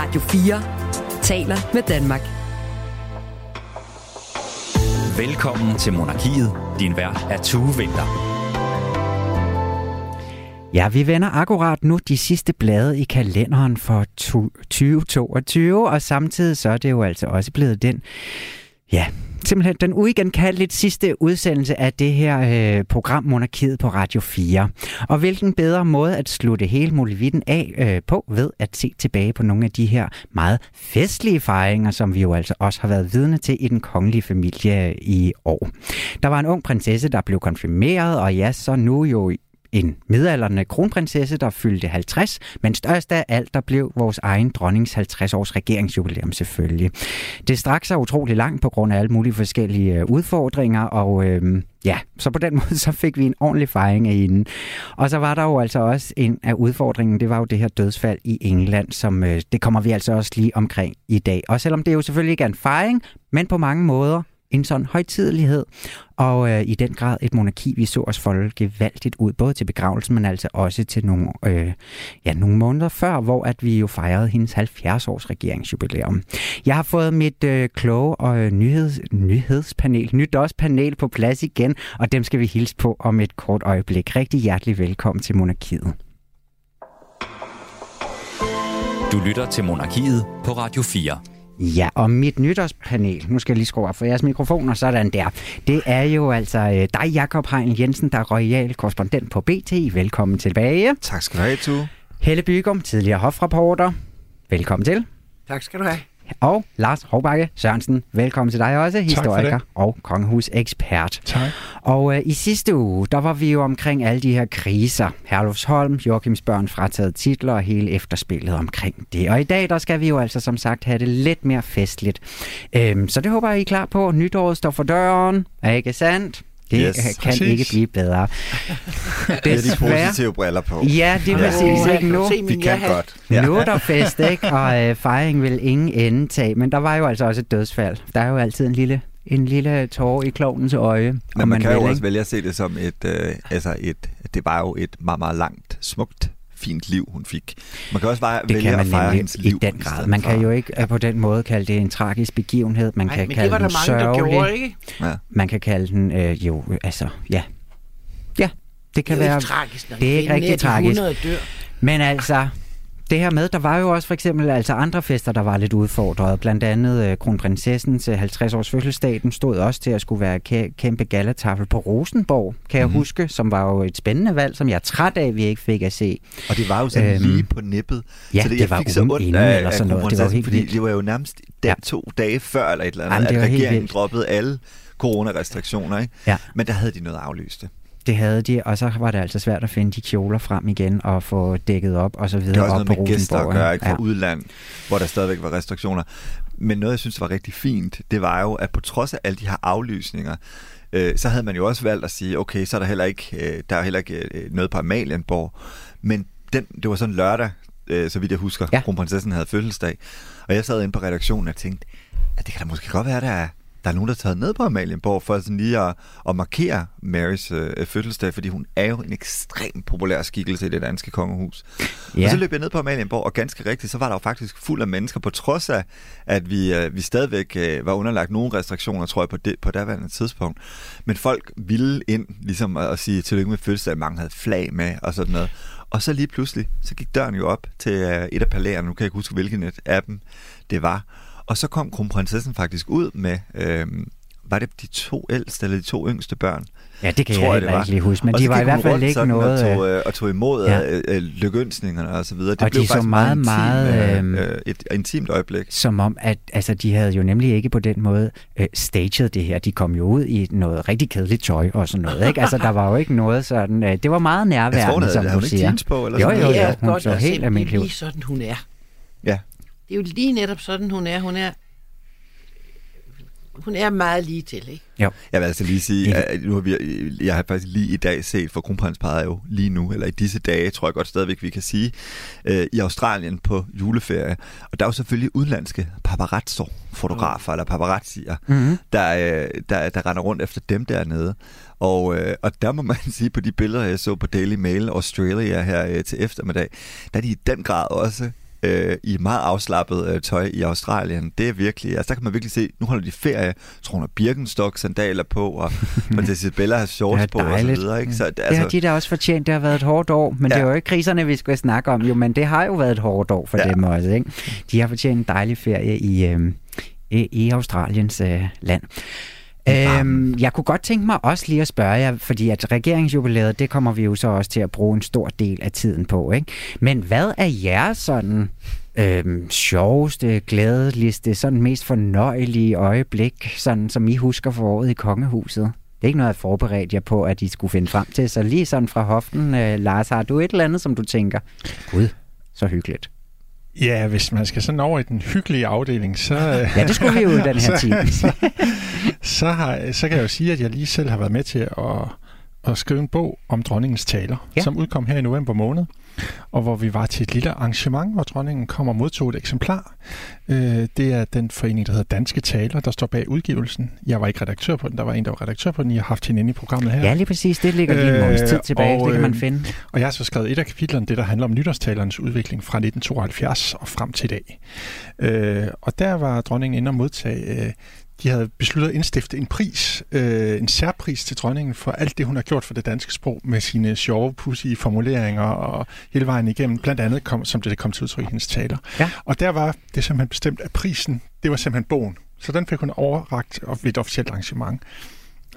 Radio 4 taler med Danmark. Velkommen til Monarkiet. Din vært er Tue Vinter. Ja, vi vender akkurat nu de sidste blade i kalenderen for 2022, og samtidig så er det jo altså også blevet den, ja, simpelthen den uigenkaldeligt sidste udsendelse af det her øh, program Monarkiet på Radio 4. Og hvilken bedre måde at slutte hele muligheden af øh, på ved at se tilbage på nogle af de her meget festlige fejringer, som vi jo altså også har været vidne til i den kongelige familie øh, i år. Der var en ung prinsesse, der blev konfirmeret, og ja, så nu jo en midalderne kronprinsesse, der fyldte 50, men størst af alt, der blev vores egen dronnings 50-års regeringsjubilæum selvfølgelig. Det strak sig utrolig langt på grund af alle mulige forskellige øh, udfordringer, og øh, ja, så på den måde så fik vi en ordentlig fejring af hende. Og så var der jo altså også en af udfordringen, det var jo det her dødsfald i England, som øh, det kommer vi altså også lige omkring i dag. Og selvom det jo selvfølgelig ikke er en fejring, men på mange måder en sådan højtidelighed, og øh, i den grad et monarki, vi så os folde gevaldigt ud, både til begravelsen, men altså også til nogle, øh, ja, nogle måneder før, hvor at vi jo fejrede hendes 70-års regeringsjubilæum. Jeg har fået mit øh, kloge og øh, nyheds, nyhedspanel, nytårspanel på plads igen, og dem skal vi hilse på om et kort øjeblik. Rigtig hjertelig velkommen til Monarkiet. Du lytter til Monarkiet på Radio 4. Ja, og mit nytårspanel, nu skal jeg lige skrue op for jeres mikrofoner, sådan der. Det er jo altså øh, dig, Jakob Heinl Jensen, der er royal korrespondent på BT. Velkommen tilbage. Tak skal du have, Tu. Helle Bygum, tidligere hofrapporter. Velkommen til. Tak skal du have. Og Lars Hovbakke Sørensen, velkommen til dig også, historiker og kongehusekspert. Tak. Og øh, i sidste uge, der var vi jo omkring alle de her kriser. Herlufsholm, Joachims børn frataget titler og hele efterspillet omkring det. Og i dag, der skal vi jo altså som sagt have det lidt mere festligt. Øhm, så det håber jeg, I er klar på. Nytåret står for døren, er ikke sandt? Det yes, kan præcis. ikke blive bedre. det er de positive briller på. Ja, det er præcis. Ikke? Nu, vi kan godt. Ja. Nu er der fest, ikke? og øh, fejring vil ingen ende tage. Men der var jo altså også et dødsfald. Der er jo altid en lille en lille tårer i klovnens øje. Men man, man kan vil, jo ikke? også vælge at se det som et, øh, altså et, det var jo et meget, meget langt, smukt fint liv, hun fik. Man kan også bare det vælge kan man at fejre hendes liv. I den grad. Man kan jo ikke på den måde kalde det en tragisk begivenhed. Man Nej, kan men kalde det var den der mange, sørgelig. der gjorde, ikke? Ja. Man kan kalde den øh, jo, altså, ja. Ja, det kan det er være... tragisk, når det er ikke rigtig tragisk. dør. Men altså, det her med, der var jo også for eksempel altså andre fester, der var lidt udfordret. Blandt andet øh, kronprinsessens 50-års fødselsdag, den stod også til at skulle være kæ- kæmpe galatafel på Rosenborg, kan jeg mm-hmm. huske, som var jo et spændende valg, som jeg er træt af, vi ikke fik at se. Og det var jo sådan øhm, lige på nippet. Ja, så det, det var fik så ondt inden af, eller sådan noget. Det var helt fordi det var jo nærmest Ja. to dage før, eller et eller andet, Jamen, at regeringen droppede alle coronarestriktioner. Ikke? Ja. Men der havde de noget aflyst. det. Det havde de, og så var det altså svært at finde de kjoler frem igen og få dækket op og så videre Det har også op noget på med gæster at gøre, ikke? fra Ja. udland, hvor der stadigvæk var restriktioner. Men noget, jeg synes var rigtig fint, det var jo, at på trods af alle de her aflysninger, øh, så havde man jo også valgt at sige, okay, så er der heller ikke, øh, der er heller ikke øh, noget på Amalienborg. Men den, det var sådan lørdag, øh, så vidt jeg husker, ja. kronprinsessen havde fødselsdag. Og jeg sad inde på redaktionen og tænkte, at det kan da måske godt være, der er, der er nogen, der er taget ned på Amalienborg for sådan lige at, at markere Marys øh, fødselsdag, fordi hun er jo en ekstremt populær skikkelse i det danske kongehus. Ja. Og så løb jeg ned på Amalienborg, og ganske rigtigt, så var der jo faktisk fuld af mennesker, på trods af, at vi, øh, vi stadigvæk øh, var underlagt nogle restriktioner, tror jeg, på, det, på daværende tidspunkt. Men folk ville ind, ligesom at, at sige tillykke med fødselsdag, mange havde flag med og sådan noget. Og så lige pludselig, så gik døren jo op til øh, et af palæerne, nu kan jeg ikke huske, hvilken et af dem det var. Og så kom kronprinsessen faktisk ud med, øh, var det de to ældste eller de to yngste børn? Ja, det kan tror jeg jeg, heller det var. ikke lige huske, men og de var i hvert fald ikke noget... Og tog, øh, øh, og tog imod Ja. ja. øh, lykønsningerne og så videre. Det Og blev de så faktisk meget, intim, meget, øh, øh, øh, et intimt øjeblik. Som om, at altså, de havde jo nemlig ikke på den måde øh, staged det her. De kom jo ud i noget rigtig kedeligt tøj og sådan noget. Ikke? Altså, der var jo ikke noget sådan... Øh, det var meget nærværende, Jeg tror, hun havde, som havde hun ikke siger. jeans på? Eller Jo, sådan jo, det er hun godt så helt er almindelig ud. lige sådan, hun er. Ja. Det er jo lige netop sådan, hun er. Hun er, hun er meget lige til, ikke? Jo. Jeg vil altså lige sige, at nu har vi, jeg har faktisk lige i dag set, for kronprinsparet jo lige nu, eller i disse dage, tror jeg godt stadigvæk, vi kan sige, øh, i Australien på juleferie. Og der er jo selvfølgelig udenlandske paparazzo-fotografer, eller paparazzier, Mm-hmm. der, øh, der, der render rundt efter dem dernede. Og, øh, og der må man sige, på de billeder, jeg så på Daily Mail Australia her øh, til eftermiddag, der er de i den grad også øh, i meget afslappet øh, tøj i Australien. Det er virkelig, altså der kan man virkelig se, nu holder de ferie, tror hun har Birkenstock-sandaler på, og prinsesse Isabella har shorts Det på og så videre. Ikke? Så, Det har de da også fortjent. Det har været et hårdt år, men ja. det er jo ikke kriserne, vi skal snakke om, jo, men det har jo været et hårdt år for ja. Dem også. Ikke? De har fortjent en dejlig ferie i, øh, i, i Australiens øh, land. Øhm, jeg kunne godt tænke mig også lige at spørge jer, fordi at regeringsjubilæet, det kommer vi jo så også til at bruge en stor del af tiden på, ikke? Men hvad er jeres sådan øhm, sjoveste, glædeliste, sådan mest fornøjelige øjeblik, sådan som I husker for året i kongehuset? Det er ikke noget, jeg forberedt jer på, at I skulle finde frem til. Så lige sådan fra hoften, øh, Lars, har du et eller andet, som du tænker, gud, så hyggeligt. Ja, hvis man skal sådan over i den hyggelige afdeling, så, øh, Ja, det skulle vi jo i den her Så- time. så, har, så kan jeg jo sige, at jeg lige selv har været med til at, at skrive en bog om dronningens taler, ja. som udkom her i november måned, og hvor vi var til et lille arrangement, hvor dronningen kom og modtog et eksemplar. Øh, det er den forening, der hedder Danske Taler, der står bag udgivelsen. Jeg var ikke redaktør på den, der var en, der var redaktør på den. Jeg har haft hende inde i programmet her. Ja, lige præcis. Det ligger lige en måneds tid Øh, tilbage. og, det kan man øh, finde. Og jeg har så skrevet et af kapitlerne, det der handler om nytårstalernes udvikling fra 1972 og frem til i dag. Øh, og der var dronningen inde og modtage, øh, de havde besluttet at indstifte en pris, øh, en særpris til dronningen for alt det, hun har gjort for det danske sprog med sine sjove, pudsige formuleringer og hele vejen igennem, blandt andet kom, som det kom til udtryk i hendes taler. Ja. Og der var det simpelthen bestemt, at prisen, det var simpelthen bogen. Så den fik hun overragt ved et officielt arrangement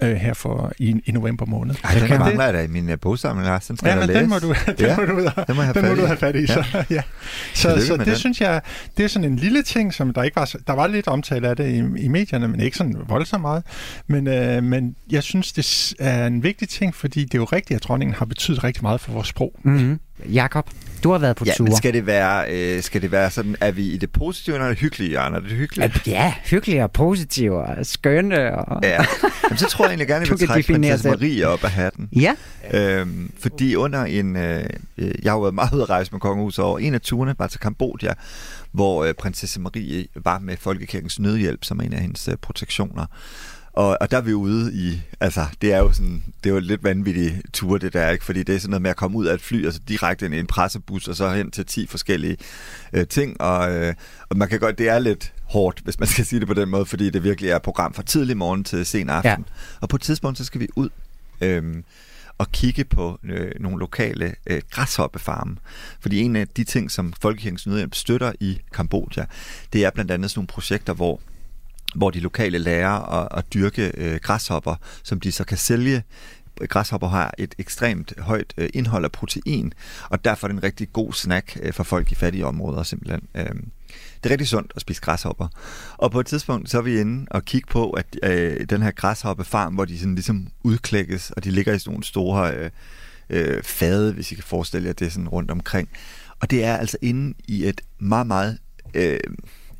øh, her for i, i november måned. Ej, den kan- mangler jeg da i min uh, bogsamling, Lars. Ja, men den må du, den Ja, må du, ud den må den må du have fat i. Så, ja. så, Tillykke så med det den. synes jeg, det er sådan en lille ting, som der ikke var, så- der var lidt omtale af det i, i medierne, men ikke sådan voldsomt meget. Men, øh, men jeg synes, det er en vigtig ting, fordi det er jo rigtigt, at dronningen har betydet rigtig meget for vores sprog. Mm-hmm. Jakob, du har været på Ja, tur. men skal det være, øh, skal det være sådan, er vi i det positive eller det hyggelige hjørne? Er det hyggeligt? At- Ja, hyggelige og positive og skønne. Og... Ja, Jamen, så tror jeg egentlig gerne, at jeg vil trække prinsesse. Marie op af hatten. Ja. Øhm, fordi under en... Øh, øh, jeg har jo været meget ude at rejse med kongehuset over. En af turene var til Kambodja, hvor øh, prinsesse Marie var med Folkekirkens Nødhjælp, som en af hendes øh, protektioner. Og, og der er vi ude i, altså det er jo sådan, det er jo lidt vanvittige ture det der, ikke? fordi det er sådan noget med at komme ud af et fly, altså direkte ind i en pressebus, og så hen til 10 forskellige øh, ting, og, øh, og man kan godt, det er lidt hårdt, hvis man skal sige det på den måde, fordi det virkelig er et program fra tidlig morgen til sen aften. Ja. Og på et tidspunkt, så skal vi ud øhm, og kigge på øh, nogle lokale øh, græshoppefarme. Fordi en af de ting, som Folkekirkens Nødhjælp støtter i Kambodja, det er blandt andet sådan nogle projekter, hvor hvor de lokale lærer at, at dyrke øh, græshopper, som de så kan sælge. Græshopper har et ekstremt højt øh, indhold af protein, og derfor er det en rigtig god snack øh, for folk i fattige områder simpelthen. Øh, det er rigtig sundt at spise græshopper. Og på et tidspunkt, så er vi inde og kigge på, at øh, den her græshoppefarm, hvor de sådan ligesom udklækkes, og de ligger i sådan nogle store øh, øh, fade, hvis I kan forestille jer det er sådan rundt omkring. Og det er altså inde i et meget, meget... Øh,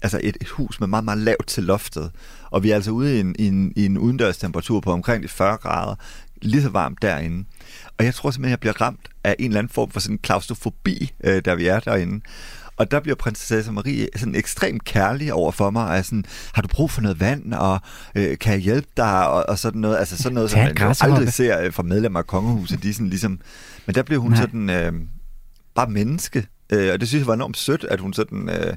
altså et, hus med meget, meget lavt til loftet. Og vi er altså ude i en, i en, i en udendørs temperatur på omkring de 40 grader. Lige så varmt derinde. Og jeg tror simpelthen, jeg bliver ramt af en eller anden form for sådan klaustrofobi, øh, da vi er derinde. Og der bliver prinsesse Marie sådan ekstremt kærlig over for mig, og er sådan, har du brug for noget vand, og øh, kan jeg hjælpe dig, og, og sådan noget, altså sådan noget, som man aldrig ser øh, fra medlemmer af kongehuset, de sådan ligesom, men der blev hun. Nej. sådan, øh, bare menneske, øh, og det synes jeg var enormt sødt, at hun sådan, øh,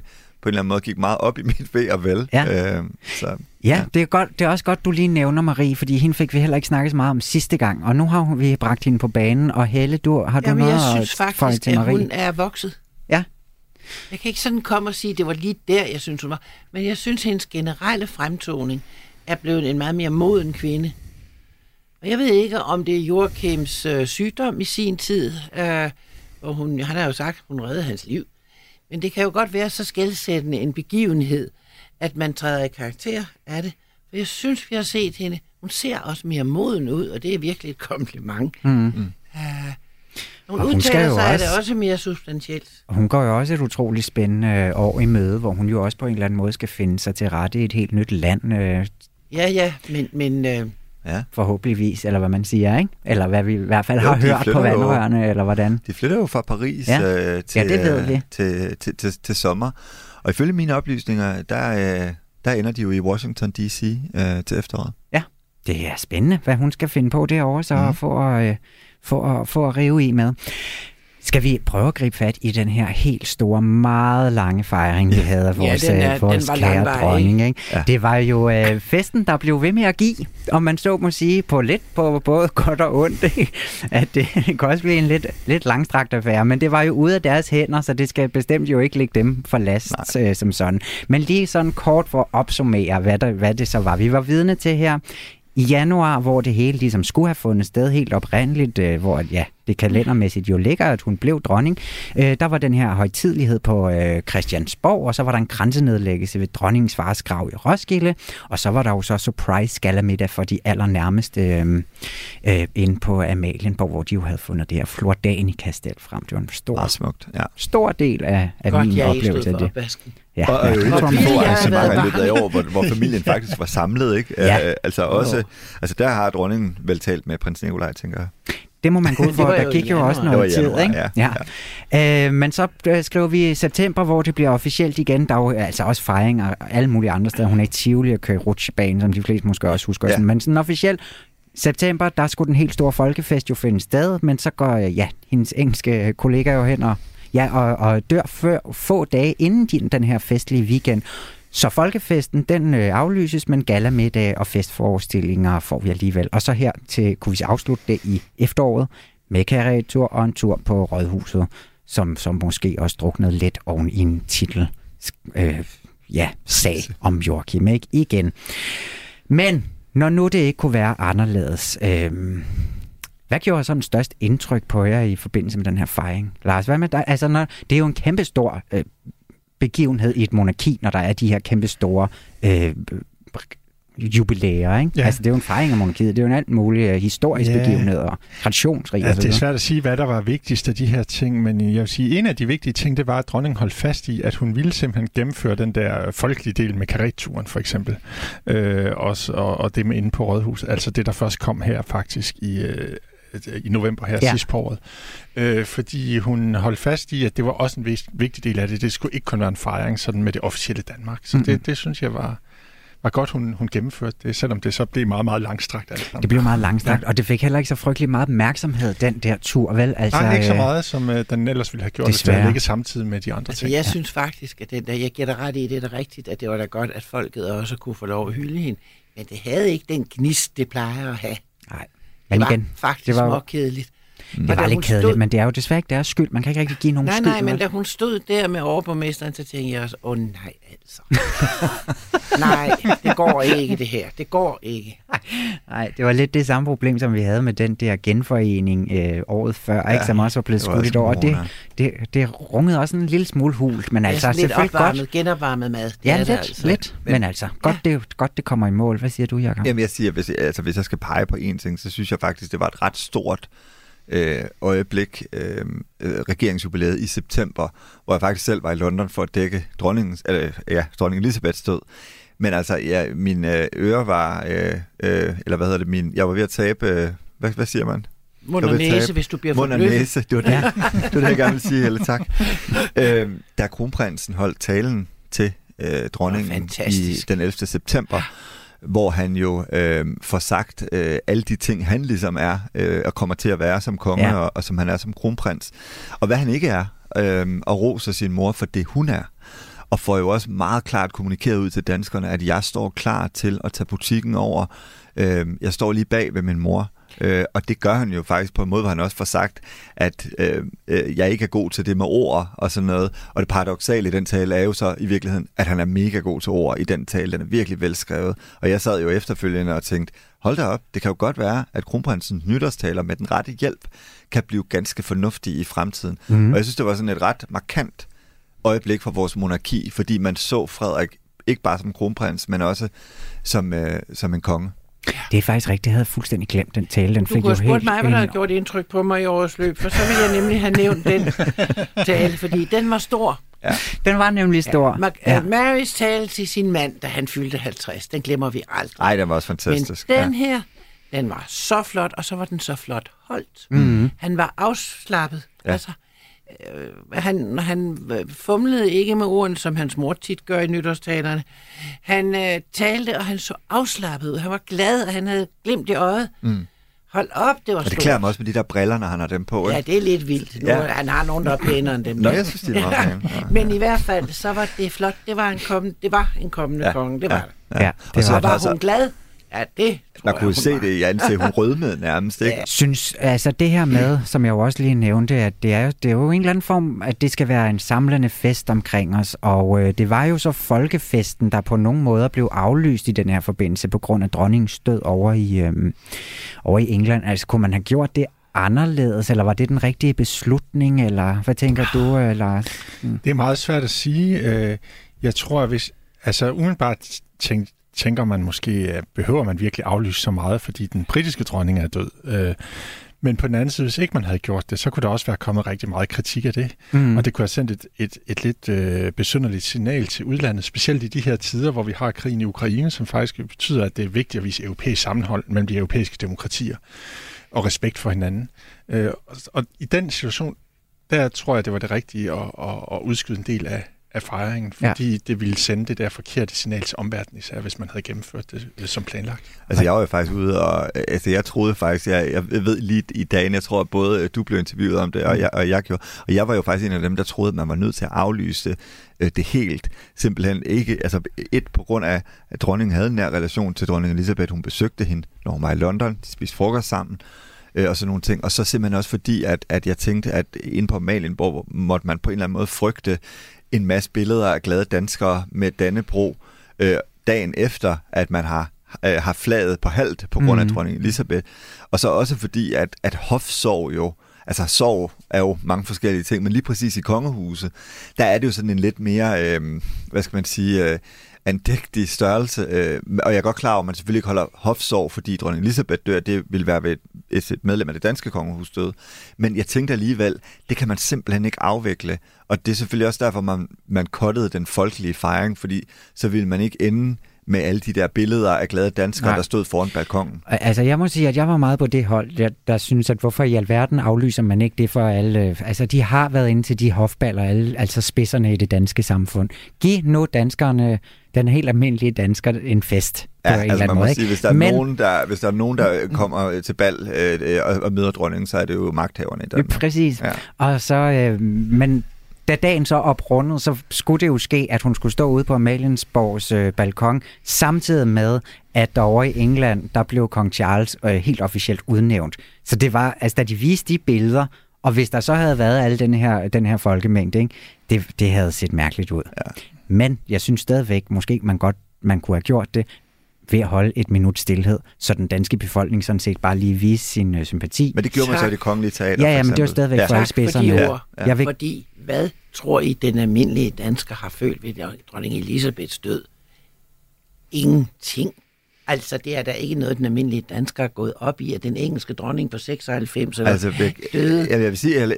på en eller anden måde gik meget op i mit ved og vel. Ja. Øh, så, Ja, det er, godt, det er også godt, du lige nævner Marie, fordi hende fik vi heller ikke snakket så meget om sidste gang, og nu har vi bragt hende på banen, og Helle, du, har du Jamen, noget jeg at synes faktisk, til at Marie? hun er vokset. Ja. Jeg kan ikke sådan komme og sige, at det var lige der, jeg synes, hun var. Men jeg synes, hendes generelle fremtoning er blevet en meget mere moden kvinde. Og jeg ved ikke, om det er Joachims øh, sygdom i sin tid, øh, hvor hun, han har jo sagt, at hun reddede hans liv. Men det kan jo godt være så skældsættende en begivenhed, at man træder i karakter af det. For jeg synes, vi har set hende. Hun ser også mere moden ud, og det er virkelig et kompliment. Mm. Uh, hun Og hun udtaler sig også... det også mere substantielt. Og Hun går jo også et utroligt spændende år i møde, hvor hun jo også på en eller anden måde skal finde sig til rette i et helt nyt land, øh, Ja, ja, men, men øh, ja. forhåbentligvis, eller hvad man siger, ikke? Eller hvad vi i hvert fald Jo, har hørt på flytter jo- vandrørene, eller hvordan? De flytter jo fra Paris Ja. øh, til, Ja, det ved vi. øh, til, til, til, til sommer. Og ifølge mine oplysninger, der, øh, der ender de jo i Washington D.C. Øh, til efteråret. Det er spændende, hvad hun skal finde på derovre, så mm. for, at, øh, for, at, for at rive i med. Skal vi prøve at gribe fat i den her helt store, meget lange fejring, vi havde af Ja, vores, den er- øh, vores den var kære langvarig, dronning? Ikke? Ja. Det var jo øh, festen, der blev ved med at give, om man så må sige, på lidt på både godt og ondt. Ikke? At det kan også blive en lidt, lidt langstrakt affære, men det var jo ude af deres hænder, så det skal bestemt jo ikke ligge dem for last øh, som sådan. Men lige sådan kort for at opsummere, hvad, der, hvad det så var. Vi var vidne til her i januar, hvor det hele ligesom skulle have fundet sted helt oprindeligt, øh, hvor ja, det kalendermæssigt jo ligger, at hun blev dronning. Øh, der var den her højtidlighed på øh, Christiansborg, og så var der en grænsenedlæggelse ved dronningens fars grav i Roskilde, og så var der jo så surprise galamiddag for de allernærmeste øh, øh, inde på Amalienborg, hvor de jo havde fundet det her Flordanica-stel frem. Det var en stor, smukt, ja. stor del af, af Godt, min oplevelse af det. opvasken. Ja, Og, og jo ja, et af tror de man- få Billy har arrangementer i løbet af år, hvor, hvor familien faktisk var samlet, ikke? Ja. Øh, altså også, altså der har dronningen vel talt med prins Nikolaj, tænker jeg. Det må man gå ud for. Der gik jo også Det noget tid, januar, ikke? ja, ja. Øh, men så øh, skriver vi september, hvor det bliver officielt igen. Der er jo altså også fejring og alle mulige andre steder. Hun er i Tivoli og kører rutsjebane, som de fleste måske også husker. Ja. Ja. Men sådan officielt september, der skulle den helt store folkefest jo finde sted, men så går øh, ja, hendes engelske kollega jo hen og, ja, og, og dør før, få dage inden din, den her festlige weekend. Så folkefesten, den øh, aflyses, men galamiddag og festforestillinger får vi alligevel. Og så her til, kunne vi afslutte det i efteråret med karretur og en tur på Rådhuset, som, som måske også druknede lidt oven i en titel, øh, ja, sag om Joachim, ikke? Igen. Men når nu det ikke kunne være anderledes, øh, hvad gjorde sådan størst indtryk på jer i forbindelse med den her fejring? Lars, hvad med dig? Altså, når, det er jo en kæmpe stor øh, begivenhed i et monarki, når der er de her kæmpe store øh, jubilæer, ikke? Ja. Altså, det er jo en fejring af monarkiet. Det er jo en alt mulig øh, historisk Ja. begivenhed og traditionsrig Ja, og så det er svært at sige, hvad der var vigtigst af de her ting, men jeg vil sige, en af de vigtige ting, det var, at dronningen holdt fast i, at hun ville simpelthen gennemføre den der folkelige del med karetturen, for eksempel. Øh, også, og, og det med inde på Rådhus, altså det, der først kom her faktisk i, øh, i november her Ja. ja. sidst på året. Øh, fordi hun holdt fast i, at det var også en vis- vigtig del af det. Det skulle ikke kun være en fejring sådan med det officielle Danmark. Så Mhm. det, det synes jeg var, var godt, hun, hun gennemførte det, selvom det så blev meget, meget langstrakt. alt sammen. Det blev meget langstrakt, ja. og det fik heller ikke så frygtelig meget opmærksomhed, den der tur, vel? Altså, Nej, ikke så øh, meget, som øh, den ellers ville have gjort, hvis det ligget samtidig med de andre Altså, ting. jeg synes faktisk, at den der, jeg giver dig ret i, det er rigtigt, at det var da godt, at folket også kunne få lov at hylde hende. Men det havde ikke den gnist, det plejer at have. Nej. Det Men var igen, faktisk det det var- var, småkedeligt. det var lidt kedeligt, men det er jo desværre ikke deres skyld. Man kan ikke rigtig give nogen Nej, skyld. nej, men vel? da hun stod der med overborgmesteren, så tænkte jeg også, åh nej altså. nej, det går ikke det her. Det går ikke. Nej, det var lidt det samme problem, som vi havde med den der genforening øh, året før, ja, ikke, som også var blevet skudt et år. Det, det, det rungede også en lille smule hult, men altså Altså, lidt selvfølgelig opvarmet, godt. genopvarmet mad. Det Ja, er lidt, det altså. lidt. Men altså, godt det, godt det kommer i mål. Hvad siger du, Jacob? Jamen jeg siger, hvis, altså, hvis jeg skal pege på en ting, så synes jeg faktisk, det var et ret stort øh, øjeblik, øh, regeringsjubilæet i september, hvor jeg faktisk selv var i London for at dække dronningens, eller, ja, dronning Elisabeths død. Men altså, ja, mine øh, ører var, øh, øh, eller hvad hedder det, min, jeg var ved at tabe, øh, hvad, hvad siger man? Mund og næse, tabe hvis du bliver Mund og næse, det var det, ja. det, var det jeg gerne ville sige, eller tak. Øh, da kronprinsen holdt talen til øh, dronningen i den 11. september, hvor han jo øh, får sagt øh, alle de ting, han ligesom er øh, og kommer til at være som konge, Ja. og, og som han er som kronprins. Og hvad han ikke er, øh, og roser sin mor for det, hun er. Og får jo også meget klart kommunikeret ud til danskerne, at jeg står klar til at tage butikken over. Øh, jeg står lige bag ved min mor. Øh, og det gør han jo faktisk på en måde, hvor han også får sagt, at øh, øh, jeg ikke er god til det med ord og sådan noget. Og det paradoxale i den tale er jo så i virkeligheden, at han er mega god til ord i den tale. Den er virkelig velskrevet. Og jeg sad jo efterfølgende og tænkte, hold da op, det kan jo godt være, at kronprinsens nytårstaler med den rette hjælp kan blive ganske fornuftige i fremtiden. Mm. Og jeg synes, det var sådan et ret markant øjeblik for vores monarki, fordi man så Frederik ikke bare som kronprins, men også som, øh, som en konge. Det er faktisk rigtigt. Jeg havde fuldstændig glemt den tale. Den Du fik kunne jo have spurgt helt mig, hvad der havde gjort indtryk på mig i årets løb, for så ville jeg nemlig have nævnt den tale, fordi den var stor. Den var nemlig stor. Ja. Ja. Ja. Marys tale til sin mand, da han fyldte 50, den glemmer vi aldrig. Ej, den var også fantastisk. Men den her, den var så flot, og så var den så flot holdt. Mm. Han var afslappet. Ja. Ja. Altså, øh, han, han øh, fumlede ikke med ordene, som hans mor tit gør i nytårstalerne. Han øh, talte, og han så afslappet ud. Han var glad, og han havde glimt i øjet. Mm. Hold op, det var Og det klæder mig også med de der briller, når han har dem på. Ja, Ikke? det er lidt vildt. Nu, Ja. ja. Han har nogen, der er pænere end dem. Nå, der. jeg synes, de er meget. Ja. Men i hvert fald, så var det flot. Det var en kommende, det var en kommende Ja, ja. konge. Det var ja, det. Ja, Ja. det så var Og var altså- hun glad? Ja, det tror Man jeg, kunne hun se var. det i ansigtet. Hun rødmede nærmest, ikke? Synes, altså det her med, som jeg jo også lige nævnte, at det er, jo- det er jo en eller anden form, at det skal være en samlende fest omkring os, og øh, det var jo så folkefesten, der på nogle måder blev aflyst i den her forbindelse på grund af dronningens død over i, øh, over i England. Altså kunne man have gjort det anderledes, eller var det den rigtige beslutning, eller hvad tænker du, øh, Lars? Det er meget svært at sige. Øh, Jeg tror, at hvis... Altså, umiddelbart tænk, tænker man måske, behøver man virkelig aflyse så meget, fordi den britiske dronning er død. Øh, Men på den anden side, hvis ikke man havde gjort det, så kunne der også være kommet rigtig meget kritik af det. Mm. Og det kunne have sendt et, et, et lidt øh, besynderligt signal til udlandet, specielt i de her tider, hvor vi har krigen i Ukraine, som faktisk betyder, at det er vigtigt at vise europæisk sammenhold mellem de europæiske demokratier og respekt for hinanden. Øh, og, og i den situation, der tror jeg, det var det rigtige at, at, at udskyde en del af, af fejringen, fordi ja. det ville sende det der forkerte signal til omverdenen, især hvis man havde gennemført det øh, som planlagt. Altså, jeg var jo faktisk ude, og altså, jeg troede faktisk, jeg, jeg ved lige i dagen, jeg tror, at både øh, du blev interviewet om det, og jeg, og jeg gjorde, og jeg var jo faktisk en af dem, der troede, at man var nødt til at aflyse øh, det helt. Simpelthen ikke, altså et på grund af, at dronningen havde en nær relation til dronning Elisabeth, hun besøgte hende, når hun var i London, de spiste frokost sammen, øh, og sådan nogle ting. Og så simpelthen også fordi, at, at jeg tænkte, at inde på Malienborg måtte man på en eller anden måde frygte en masse billeder af glade danskere med Dannebro øh, dagen efter, at man har øh, har flaget på halvt på grund af Mhm. dronning Elisabeth. Og så også fordi, at, at hofsorg jo, altså sorg er jo mange forskellige ting, men lige præcis i kongehuset, der er det jo sådan en lidt mere, øh, hvad skal man sige, øh, andægtig størrelse. Øh, og jeg er godt klar over, at man selvfølgelig ikke holder hofsorg, fordi dronning Elisabeth dør, det vil være ved et, et medlem af det danske kongehus død. Men jeg tænkte alligevel, det kan man simpelthen ikke afvikle. Og det er selvfølgelig også derfor, man, man kottede den folkelige fejring, fordi så ville man ikke ende med alle de der billeder af glade danskere, Nej. der stod foran balkongen. Altså, jeg må sige, at jeg var meget på det hold, der, der synes, at hvorfor i alverden aflyser man ikke det for alle... Altså, de har været inde til de hofballer, alle, altså spidserne i det danske samfund. Giv nu danskerne, den helt almindelige dansker, en fest Ja, eller altså anden man må måde. sige, hvis der, er Men- nogen, der, hvis der er nogen, der kommer til bal øh, øh, og, og møder dronningen, så er det jo magthaverne i Danmark. Præcis. Ja. Og så, øh, men da dagen så oprundet, så skulle det jo ske, at hun skulle stå ude på Amaliensborgs øh, balkon, samtidig med, at derovre i England, der blev kong Charles øh, helt officielt udnævnt. Så det var, altså da de viste de billeder, og hvis der så havde været alle den her, den her folkemængde, ikke, det, det havde set mærkeligt ud. Ja. Men jeg synes stadigvæk, måske man godt man kunne have gjort det, ved at holde et minut stillhed, så den danske befolkning sådan set bare lige vise sin øh, sympati. Men det gjorde man så i Tak. det kongelige teater, Ja, ja, men det er eksempel. stadigvæk ja. for alle Tak for de ord. Ja. Jeg vil, Fordi, hvad tror I, den almindelige dansker har følt ved dronning Elisabeths død? Ingenting. Altså, det er da ikke noget, den almindelige dansker er gået op i, at den engelske dronning på 96 eller Altså, jeg, døde. jeg, jeg vil sige, at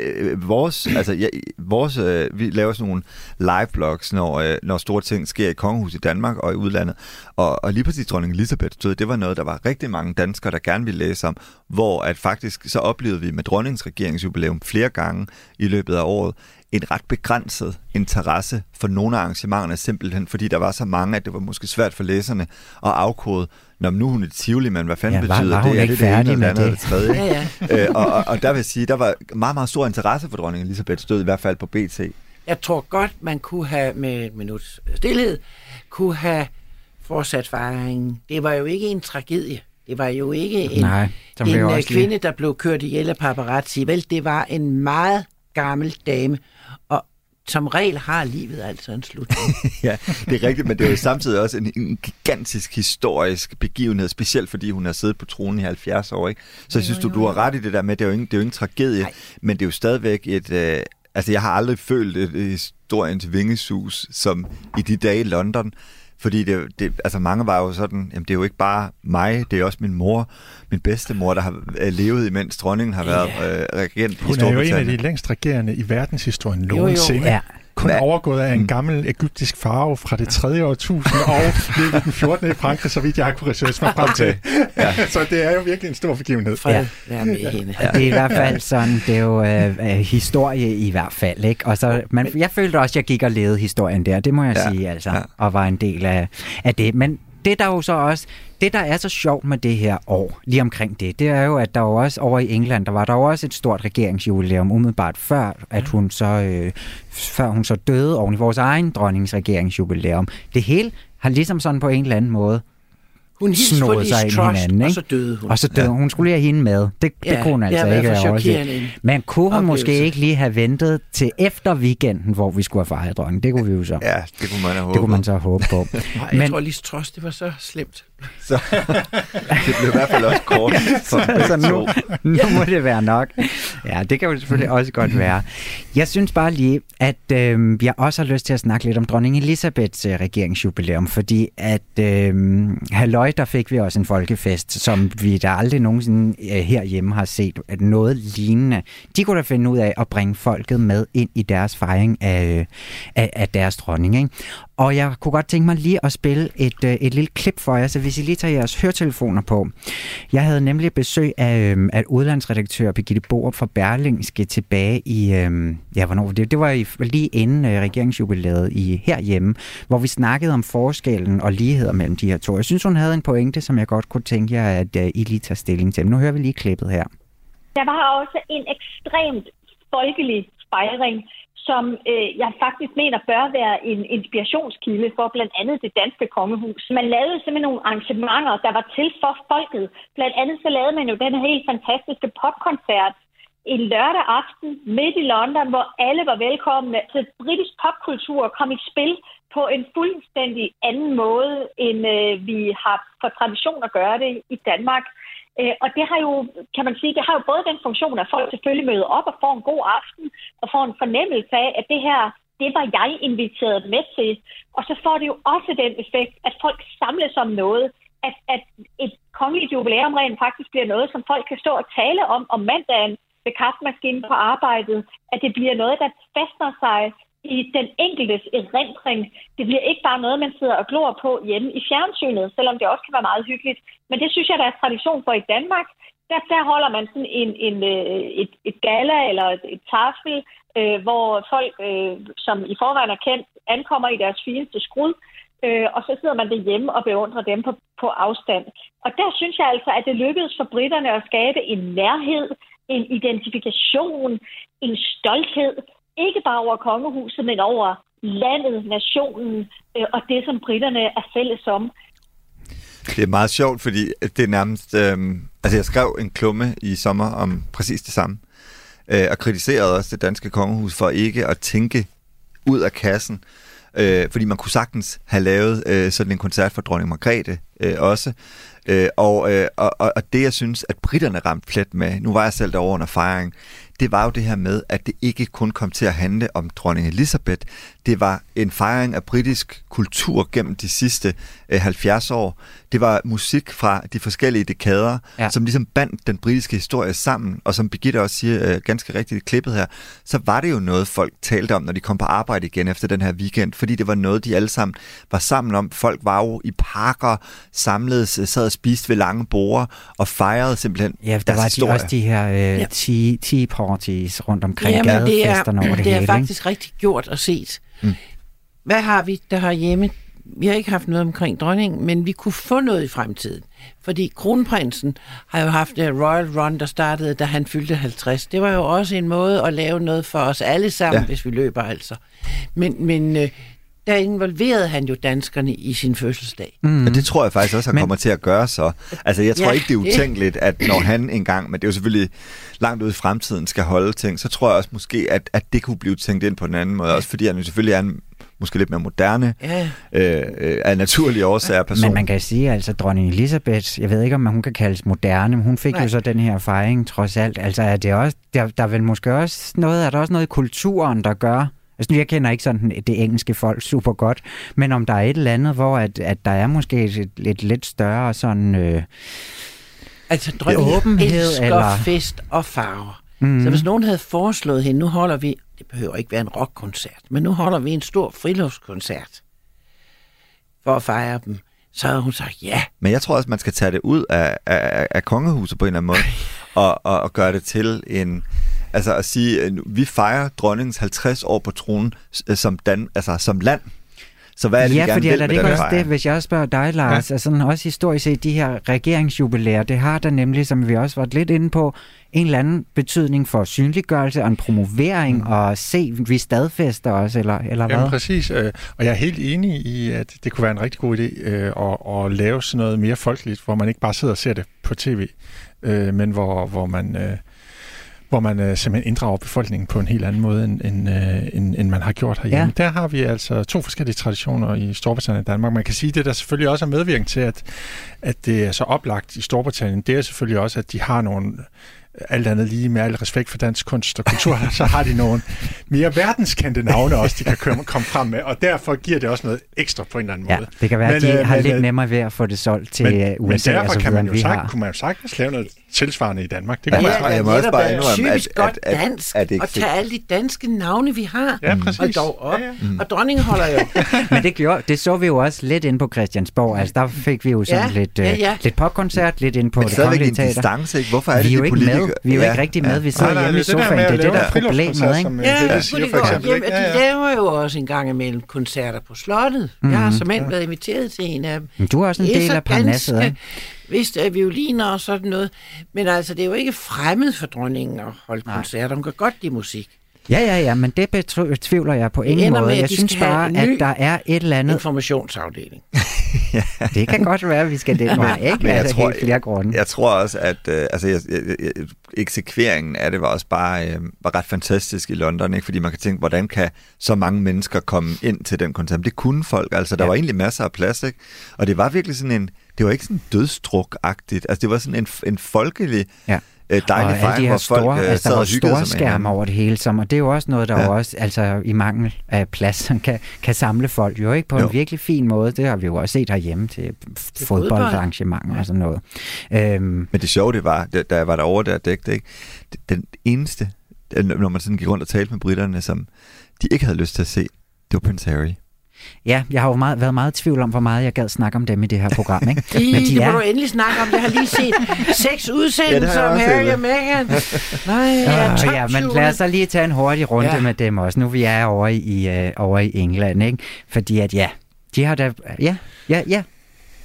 vores, altså, jeg, vores, øh, vi laver sådan nogle live-blogs, når, øh, når store ting sker i kongehuset i Danmark og i udlandet. Og, og lige præcis dronning Elisabeth død, det var noget, der var rigtig mange danskere, der gerne ville læse om, hvor at faktisk så oplevede vi med dronningens regeringsjubilæum flere gange i løbet af året, en ret begrænset interesse for nogle af arrangementerne, simpelthen fordi der var så mange, at det var måske svært for læserne at afkode, når nu er hun er Tivoli, men hvad fanden Ja, var- betyder var det? hun Er ikke det det ene færdig eller med andet det? det tredje? Ja, ja. øh, og, og, og der vil jeg sige, der var meget, meget stor interesse for dronning Elisabeths død, i hvert fald på BT. Jeg tror godt, man kunne have med et minuts stillhed, kunne have fortsat fejringen. Det var jo ikke en tragedie. Det var jo ikke en, nej, en øh, også lige- kvinde, der blev kørt ihjel af paparazzi. Vel, det var en meget gammel dame, som regel har livet altså en slutning. ja, det er rigtigt, men det er jo samtidig også en, en gigantisk historisk begivenhed, specielt fordi hun har siddet på tronen i 70 år. Ikke? Så jeg synes, du, du har ret i det der med, det er jo ingen, det er jo ingen tragedie, Nej. men det er jo stadigvæk et... Øh, altså, jeg har aldrig følt et historiens vingesus, som i de dage i London, fordi det, det, altså mange var jo sådan, jamen det er jo ikke bare mig, det er også min mor, min bedstemor, der har øh, levet imens dronningen har været øh, regent i Hun er jo en af de Storbritannien. længst regerende i verdenshistorien jo. nogensinde. Ja, Kun Hvad? overgået af en Mm. gammel egyptisk farve fra det 3. årtusind og den 14. i Frankrig, så vidt jeg har kunne researche mig frem til. Ja. så det er jo virkelig en stor begivenhed. Ja. være med hende. Ja. Det er i hvert fald sådan, det er jo øh, øh, historie i hvert fald, ikke? Og så, man, jeg følte også, at jeg gik og levede historien der, det må jeg Ja, sige, altså, ja. og var en del af, af det. Men det der jo så også, det der er så sjovt med det her år, lige omkring det, det er jo, at der jo også over i England, der var der jo også et stort regeringsjubilæum, umiddelbart før, at hun så, øh, før hun så døde oven i vores egen dronnings regeringsjubilæum. Det hele har ligesom sådan på en eller anden måde Hun Liz sig ind i Truss, hinanden, og ikke? så døde hun. Og så døde ja. hun. skulle lige have hende med. Det, det Ja, kunne hun altså har ikke have overset. Men kunne hun måske oplevelse. ikke lige have ventet til efter weekenden, hvor vi skulle have fejret dronningen? Det kunne vi jo så. Ja, det kunne man have håbet. Det kunne man så håbe på. Jeg Men- tror, Liz Truss, det var så slemt. Så, det blev i hvert fald også kort for så begge nu, nu må det være nok. Ja, det kan jo selvfølgelig også godt være. Jeg synes bare lige, at øh, jeg også har lyst til at snakke lidt om dronning Elisabeths øh, regeringsjubilæum, fordi at øh, halløj, der fik vi også en folkefest, som vi der aldrig nogensinde øh, herhjemme har set at noget lignende. De kunne da finde ud af at bringe folket med ind i deres fejring af, øh, af, af deres dronning. Ikke? Og jeg kunne godt tænke mig lige at spille et, øh, et lille klip for jer, så hvis I lige tager jeres høretelefoner på. Jeg havde nemlig besøg af, øh, af udlandsredaktør Birgitte Borup fra Berlingske tilbage i, øh, ja, hvornår det? Det var i, lige inden øh, regeringsjubilæet i herhjemme, hvor vi snakkede om forskellen og ligheder mellem de her to. Jeg synes, hun havde en pointe, som jeg godt kunne tænke jer, at øh, I lige tager stilling til. Nu hører vi lige klippet her. Der var også en ekstremt folkelig fejring, som øh, jeg faktisk mener bør være en inspirationskilde for blandt andet det danske kongehus. Man lavede simpelthen nogle arrangementer, der var til for folket. Blandt andet så lavede man jo den her helt fantastiske popkoncert en lørdag aften midt i London, hvor alle var velkomne. Så britisk popkultur kom i spil på en fuldstændig anden måde, end øh, vi har for tradition at gøre det i Danmark. Øh, og det har jo, kan man sige, det har jo både den funktion, at folk selvfølgelig møder op og får en god aften, og får en fornemmelse af, at det her, det var jeg inviteret med til. Og så får det jo også den effekt, at folk samles om noget, at, at et kongeligt jubilæum rent faktisk bliver noget, som folk kan stå og tale om om mandagen ved kaffemaskinen på arbejdet, at det bliver noget, der fastner sig i den enkeltes erindring. Det bliver ikke bare noget, man sidder og glor på hjemme i fjernsynet, selvom det også kan være meget hyggeligt. Men det synes jeg, der er tradition for i Danmark. Der, der holder man sådan en, en, øh, et, et gala eller et, et tafel, øh, hvor folk, øh, som i forvejen er kendt, ankommer i deres fineste skrud, øh, og så sidder man derhjemme og beundrer dem på, på afstand. Og der synes jeg altså, at det lykkedes for britterne at skabe en nærhed, en identifikation, en stolthed, ikke bare over kongehuset, men over landet, nationen øh, og det, som britterne er fælles om. Det er meget sjovt, fordi det er nærmest... Øh, altså, jeg skrev en klumme i sommer om præcis det samme, øh, og kritiserede også det danske kongehus for ikke at tænke ud af kassen, øh, fordi man kunne sagtens have lavet øh, sådan en koncert for dronning Margrethe øh, også. Øh, og, øh, og, og det, jeg synes, at britterne ramte plet med, nu var jeg selv derovre under fejring, det var jo det her med, at det ikke kun kom til at handle om dronning Elizabeth. Det var en fejring af britisk kultur gennem de sidste øh, 70 år. Det var musik fra de forskellige dekader, Ja. som ligesom bandt den britiske historie sammen. Og som Birgitte også siger øh, ganske rigtigt i klippet her, så var det jo noget, folk talte om, når de kom på arbejde igen efter den her weekend, fordi det var noget, de alle sammen var sammen om. Folk var jo i parker, samledes, øh, sad og spiste ved lange borde og fejrede simpelthen Ja, der deres var de, historie. også de her øh, Ja. tea, tea parties rundt omkring Jamen, det er, gadefesterne over det, det er hele. faktisk rigtig gjort og set. Mm. Hvad har vi der har hjemme? Vi har ikke haft noget omkring dronningen, men vi kunne få noget i fremtiden. Fordi kronprinsen har jo haft det Royal Run, der startede, da han fyldte 50. Det var jo også en måde at lave noget for os alle sammen, ja. Ja. hvis vi løber altså. Men, men øh, der involverede han jo danskerne i sin fødselsdag. Mm. Og det tror jeg faktisk også, han Men- kommer til at gøre så. Altså, jeg tror Ja, ikke, det er utænkeligt, at når han engang, men det er jo selvfølgelig langt ude i fremtiden, skal holde ting, så tror jeg også måske, at, at det kunne blive tænkt ind på den anden måde. Også fordi han jo selvfølgelig er en måske lidt mere moderne, Ja. øh, øh, af naturlige årsager person. Men man kan sige, altså dronning Elisabeth, jeg ved ikke, om hun kan kaldes moderne, men hun fik Nej. jo så den her fejring trods alt. Altså er det også, der, der er vel måske også noget, er der også noget i kulturen, der gør, Altså, jeg kender ikke sådan det engelske folk super godt, men om der er et eller andet, hvor at, at der er måske et, et, lidt større sådan... Øh, Altså, dronningen Åbenhed, eller- fest og farver. Mm. Så hvis nogen havde foreslået hende, nu holder vi, det behøver ikke være en rockkoncert, men nu holder vi en stor friluftskoncert for at fejre dem, så havde hun sagt ja. Men jeg tror også, man skal tage det ud af, af, af kongehuset på en eller anden måde, og, og, og gøre det til en... Altså at sige, at vi fejrer dronningens 50 år på tronen øh, som, Dan, altså som land. Så hvad er det, ja, de gerne fordi vil er med det ikke også fejring? det, hvis jeg også spørger dig, Lars, er ja, altså sådan også historisk set, de her regeringsjubilæer, det har der nemlig, som vi også var lidt inde på, en eller anden betydning for synliggørelse og en promovering, mm. og se, vi stadfester os, eller, eller hvad? Jamen præcis, øh, og jeg er helt enig i, at det kunne være en rigtig god idé øh, at, at lave sådan noget mere folkeligt, hvor man ikke bare sidder og ser det på tv, men hvor, hvor man... Øh, hvor man øh, simpelthen inddrager befolkningen på en helt anden måde, end, end, øh, end, end man har gjort herhjemme. Ja. Der har vi altså to forskellige traditioner i Storbritannien og Danmark. Man kan sige, at det der selvfølgelig også er medvirkning til, at, at det er så oplagt i Storbritannien, det er selvfølgelig også, at de har nogle alt andet lige med al respekt for dansk kunst og kultur, så har de nogle mere verdenskendte navne også, de kan komme, komme frem med, og derfor giver det også noget ekstra på en eller anden måde. Ja, det kan være, at de har lidt nemmere ved at få det solgt til men, USA, men derfor altså, kan man jo sagt, kunne man jo sagtens lave noget tilsvarende i Danmark. Det Ja, kan man ja, jeg må også bare indrømme, at- godt at- at- dansk, at det ikke og tage alle de danske navne, vi har, Ja, præcis. og dog op. Ja, ja. Og dronningen holder jo. Men det, gjorde, det så vi jo også lidt ind på Christiansborg. Altså, der fik vi jo sådan Ja, lidt, ja, øh, ja. lidt popkoncert, lidt ind på Men det stadigvæk kongelige en teater. distance, ikke? Hvorfor er Vi det, er jo de ikke politikere... med. Vi er jo ikke rigtig med. Vi sidder Nej, nej, hjemme i det er det der sofaen. Det er at det, der er problemet, ikke? som, øh, Ja, det siger for godt. eksempel, de Ja, ja. laver jo også en gang imellem koncerter på slottet. Mm, jeg har som ja. været inviteret til en af dem. Men du er også en del af parnasset, ikke? Vist er violiner og sådan noget. Men altså, det er jo ikke fremmed for dronningen at holde Nej. koncerter. Hun kan godt lide musik. Ja, ja, ja, men det betvivler jeg på ingen med, måde. at Jeg synes bare, at der er et eller andet... Informationsafdeling. Det kan godt være, at vi skal den vej, ikke? Men jeg Altså, tror- helt flere grunde. Jeg tror også, at øh, altså, jeg, jeg, jeg, eksekveringen af det var også bare øh, var ret fantastisk i London, ikke? fordi man kan tænke, hvordan kan så mange mennesker komme ind til den koncert? Men Det kunne folk, altså der Ja. var egentlig masser af plads, ikke? og det var virkelig sådan en, det var ikke sådan dødstruk-agtigt, altså det var sådan en, en folkelig, Ja. øh, dejlig og fejring, de her hvor folk store, øh, altså, sad der var store skærme over det hele, som, og det er jo også noget, der Ja. ja. også, altså i mangel af plads, som kan, kan samle folk jo ikke på Jo. en virkelig fin måde. Det har vi jo også set herhjemme til fodboldarrangementer og sådan noget. Øhm, Men det sjove, det var, da jeg var derovre der dækket, ikke? den eneste, når man sådan gik rundt og talte med britterne, som de ikke havde lyst til at se, det var Prince Harry. Ja, jeg har jo meget, været meget i tvivl om, hvor meget jeg gad snakke om dem i det her program, ikke? I, Men de det må er- du endelig snakke om. Jeg har lige set seks udsendelser jeg om Harry og Meghan. Nej, er Øh, ja, men lad os så lige tage en hurtig runde Ja. ja. med dem også, nu vi er over i, øh, over i England, ikke? Fordi at ja, de har da... Ja, ja, ja.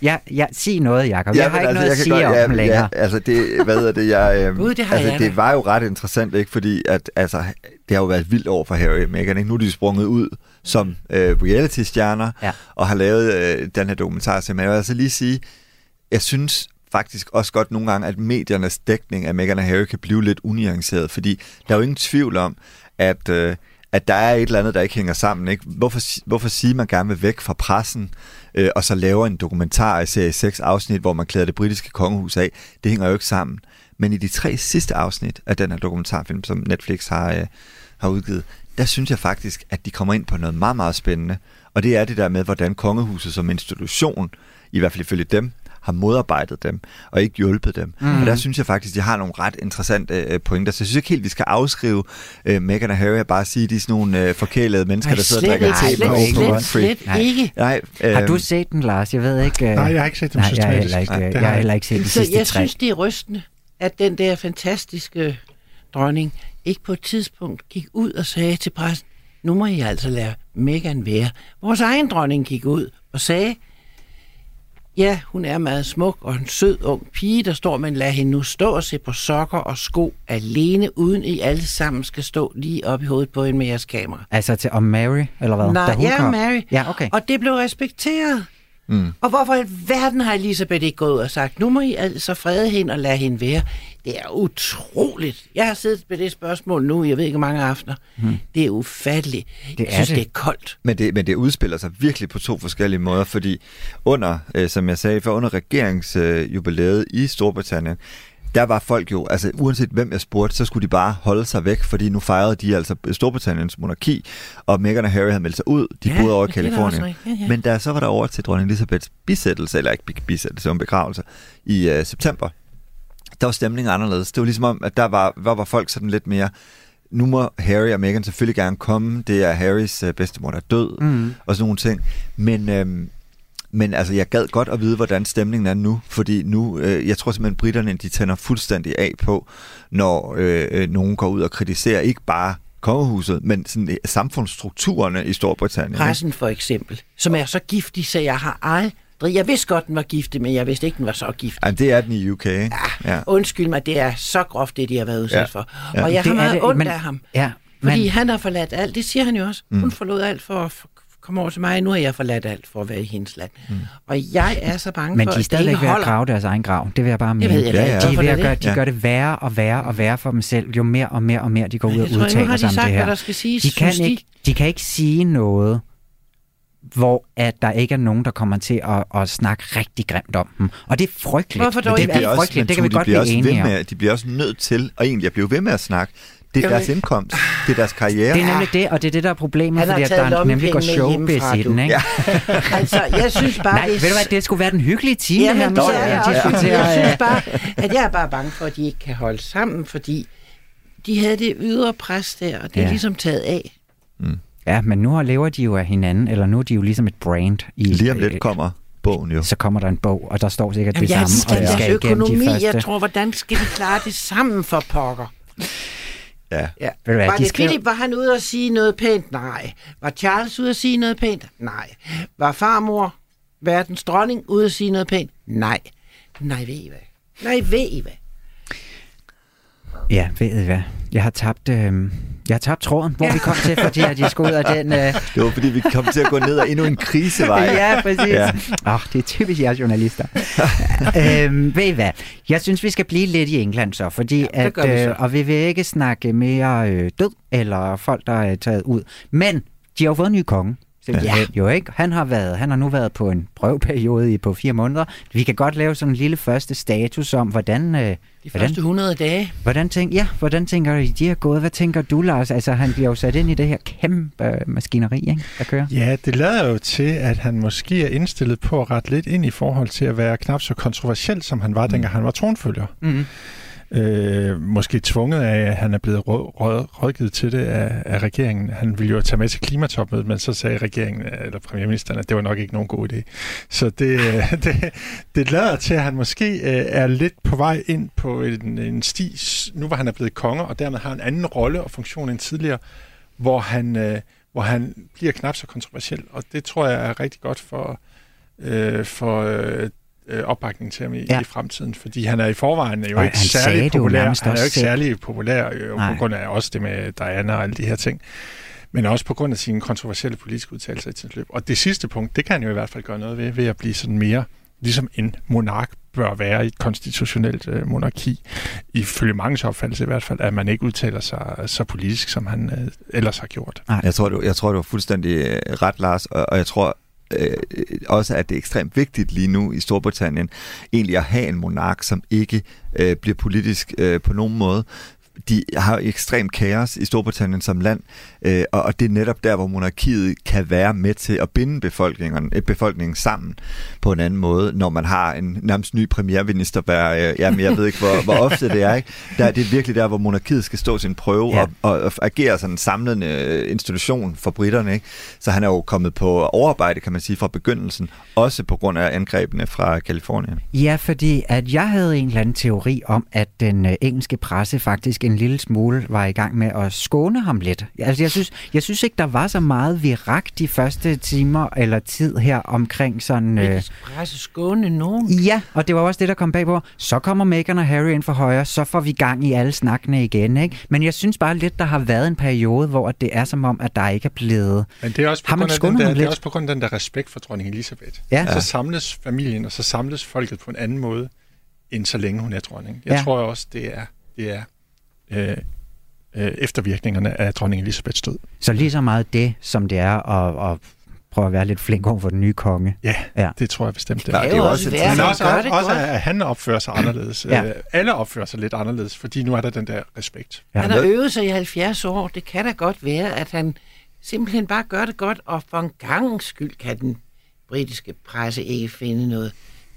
Ja, ja, sig noget, Jacob. jeg har ikke noget at sige om dem længere. Ja, altså det, hvad hedder det, jeg... Øh, Gud, det altså, jeg det da. var jo ret interessant, ikke? Fordi at, altså, det har jo været et vildt år for Harry og Meghan, ikke? Nu er de sprunget ud som øh, reality-stjerner, Ja. og har lavet øh, den her dokumentar. Men jeg vil altså lige sige, jeg synes faktisk også godt nogle gange, at mediernes dækning af Meghan og Harry kan blive lidt unuanceret, fordi der er jo ingen tvivl om, at, øh, at der er et eller andet, der ikke hænger sammen. Ikke? Hvorfor, hvorfor sige, at man gerne vil væk fra pressen, øh, og så laver en dokumentar i serie 6 afsnit, hvor man klæder det britiske kongehus af? Det hænger jo ikke sammen. Men i de tre sidste afsnit af den her dokumentarfilm, som Netflix har, øh, har udgivet, der synes jeg faktisk, at de kommer ind på noget meget, meget spændende. Og det er det der med, hvordan kongehuset som institution, i hvert fald ifølge dem, har modarbejdet dem og ikke hjulpet dem. Mm. Og der synes jeg faktisk, de har nogle ret interessante øh, pointer. Så jeg synes ikke helt, vi skal afskrive øh, Meghan og Harry og bare sige, at de er sådan nogle øh, forkælede mennesker, der sidder og drikker ikke, te slet, Oprah Winfrey. slet Nej. ikke. Nej, øh, Har du set den, Lars? Jeg ved ikke... øh, Nej, jeg har ikke set dem Nej, sidste jeg har tre. heller ikke, Nej, det jeg har jeg heller ikke set de Så sidste jeg tre. synes, det er rystende, at den der fantastiske dronning ikke på et tidspunkt gik ud og sagde til pressen, nu må I altså lade Meghan være. Vores egen dronning gik ud og sagde, ja, hun er meget smuk og en sød ung pige, der står, men lad hende nu stå og se på sokker og sko alene, uden I alle sammen skal stå lige op i hovedet på en med jeres kamera. Altså til om Mary, eller hvad? Nej, ja, kom? Mary. Ja, okay. Og det blev respekteret. Mm. Og hvorfor i verden har Elisabeth ikke gået ud og sagt, nu må I altså frede hende og lade hende være? Det er utroligt. Jeg har siddet med det spørgsmål nu, jeg ved ikke mange aftener. Mm. Det er ufatteligt. Det jeg er synes, det. det er koldt. Men det, men det udspiller sig virkelig på to forskellige måder, fordi under, øh, som jeg sagde, for under regeringsjubilæet øh, i Storbritannien, der var folk jo, altså uanset hvem jeg spurgte, så skulle de bare holde sig væk, fordi nu fejrede de altså Storbritanniens monarki, og Meghan og Harry havde meldt sig ud. De Ja, boede over i Kalifornien. Ja, ja. Men da så var der over til dronning Elisabeths bisættelse, eller ikke bisættelse, men begravelse, i øh, september, der var stemningen anderledes. Det var ligesom om, at der var, der var folk sådan lidt mere, nu må Harry og Meghan selvfølgelig gerne komme. Det er Harrys øh, bedstemor, der er død, mm. og sådan nogle ting. Men, øhm, men altså, jeg gad godt at vide, hvordan stemningen er nu, fordi nu, øh, jeg tror simpelthen, britterne, de tænder fuldstændig af på, når øh, øh, nogen går ud og kritiserer ikke bare kongehuset, men sådan, øh, samfundsstrukturerne i Storbritannien. ikke? Pressen for eksempel, som er så giftig, så jeg har aldrig... Jeg vidste godt, den var giftig, men jeg vidste ikke, den var så giftig. Jamen, det er den i UK, ikke? Ja. Undskyld mig, det er så groft, det de har været udsat Ja. for. Ja. Og jeg Det har meget ondt af ham. Ja, Fordi men, han har forladt alt. Det siger han jo også. Mm. Hun forlod alt for at komme over til mig. Nu har jeg forladt alt for at være i hendes land. Mm. Og jeg er så bange men for, de er at det stadigvæk ikke ved at grave deres egen grav. Det vil jeg bare mene. ved jeg da ikke. De, er Hvorfor ved at det gøre, det? de Ja. gør det værre og værre og værre for dem selv, jo mere og mere og mere de går ud og Jeg udtaler sig de om sagt, det hvad her. der skal siges. De kan, de? ikke, de kan ikke sige noget, hvor at der ikke er nogen, der kommer til at, at snakke rigtig grimt om dem. Og det er frygteligt. Hvorfor dog det ikke? er bliver også, frygteligt. men Det kan vi godt de bliver blive også enige om. med, De bliver også nødt til, og egentlig at blive ved med at snakke. Det er Jamen- deres indkomst. Det er deres karriere. Det er nemlig det, og det er det, der er problemet, Han fordi at der nemlig går showbiz i den, ikke? Ja. Altså, jeg synes bare, Nej, det ved du hvad, det skulle være den hyggelige time, det her Jamen, med det er jeg at også. Jeg synes bare, at jeg er bare bange for, at de ikke kan holde sammen, fordi de havde det ydre pres der, og det er Ja. ligesom taget af. Ja, men nu lever de jo af hinanden, eller nu er de jo ligesom et brand. I, Lige om lidt kommer bogen jo. Så kommer der en bog, og der står sikkert Jamen, det jeg samme, og skal jeg skal igennem de økonomi. første. Jeg tror, hvordan skal de klare det sammen for pokker? Ja. Ja. Ved du hvad, var de det skrev- Philip, var han ude og sige noget pænt? Nej. Var Charles ude at sige noget pænt? Nej. Var farmor, verdens dronning, ude at sige noget pænt? Nej. Nej, ved I hvad? Nej, ved I hvad? Ja, ved I hvad? Jeg har tabt, øh, jeg har tabt tråden, hvor vi kom til, fordi at jeg skulle ud af den... Øh, Det var fordi, vi kom til at gå ned ad endnu en krisevej. ja, præcis. Ja. Ja. Oh, det er typisk jeres journalister. øhm, ved I hvad? Jeg synes, vi skal blive lidt i England så, fordi det at, vi så. øh, og vi vil ikke snakke mere øh, død eller folk, der er taget ud. Men de har jo fået en ny konge. Simpelthen, ja. jo ikke? Han har, været, han har nu været på en prøveperiode i på fire måneder. Vi kan godt lave sådan en lille første status om, hvordan, øh, De hvordan, første 100 dage. hvordan, tænk, ja, hvordan tænker I, de er gået? Hvad tænker du, Lars? Altså, han bliver jo sat ind i det her kæmpe øh, maskineri, ikke, der kører. Ja, det lader jo til, at han måske er indstillet på at rette lidt ind i forhold til at være knap så kontroversiel, som han var, dengang han var tronfølger. Mm-hmm. Øh, måske tvunget af, at han er blevet råd, råd, rådgivet til det af, af regeringen. Han ville jo tage med til klimatopmødet, men så sagde regeringen, eller premierministeren, at det var nok ikke nogen god idé. Så det, det, det lader til, at han måske øh, er lidt på vej ind på en, en sti, nu hvor han er blevet konge, og dermed har en anden rolle og funktion end tidligere, hvor han, øh, hvor han bliver knap så kontroversiel. Og det tror jeg er rigtig godt for, øh, for øh, øh, opbakning til ham i, Ja. i fremtiden, fordi han er i forvejen jo Og ikke særlig det jo populær. nærmest Han er jo ikke særlig populær øh, Nej. på grund af også det med Diana og alle de her ting, men også på grund af sine kontroversielle politiske udtalelser i tidens løb. Og det sidste punkt, det kan han jo i hvert fald gøre noget ved, ved at blive sådan mere, ligesom en monark bør være i et konstitutionelt øh, monarki, ifølge mange opfattelse i hvert fald, at man ikke udtaler sig så politisk, som han øh, ellers har gjort. Jeg tror, du, jeg tror, du var fuldstændig øh, ret, Lars, og, og jeg tror Øh, øh, også, at det er ekstremt vigtigt lige nu i Storbritannien egentlig at have en monark, som ikke øh, bliver politisk øh, på nogen måde. De har ekstrem kaos i Storbritannien som land, øh, og, og det er netop der, hvor monarkiet kan være med til at binde befolkningen, øh, befolkningen sammen på en anden måde, når man har en nærmest ny premierminister, hver, øh, jamen jeg ved ikke, hvor, hvor ofte det er. Ikke? Der, det er virkelig der, hvor monarkiet skal stå sin prøve Ja. ja. og, og, og agere sådan en samlende øh, institution for britterne. Ikke? Så han er jo kommet på overarbejde, kan man sige, fra begyndelsen, også på grund af angrebene fra Kalifornien. Ja, fordi at jeg havde en eller anden teori om, at den øh, engelske presse faktisk en lille smule var i gang med at skåne ham lidt. Altså, jeg synes, jeg synes ikke, der var så meget virak de første timer eller tid her omkring sådan... Øh, presse skåne nogen. ja, og det var også det, der kom bag på. Så kommer Meghan og Harry ind for højre, så får vi gang i alle snakkene igen, ikke? Men jeg synes bare lidt, der har været en periode, hvor det er som om, at der ikke er blevet... Men det er også på, Har man grund af, den der, det er også på grund af den der respekt for dronning Elisabeth. Ja. Så samles familien, og så samles folket på en anden måde, end så længe hun er dronning. Jeg ja. tror også, det er, det er øh, øh, eftervirkningerne af dronning Elisabeths død. Så lige så meget det, som det er at, at prøve at være lidt flink over for den nye konge. Ja, Ja. det tror jeg bestemt. Det er. Det det er jo også også et værd, Men også, det også godt. at han opfører sig anderledes. Ja. ja. Alle opfører sig lidt anderledes, fordi nu er der den der respekt. Ja. Han har øvet sig i 70 år. Det kan da godt være, at han simpelthen bare gør det godt, og for en gangs skyld kan den britiske presse ikke finde noget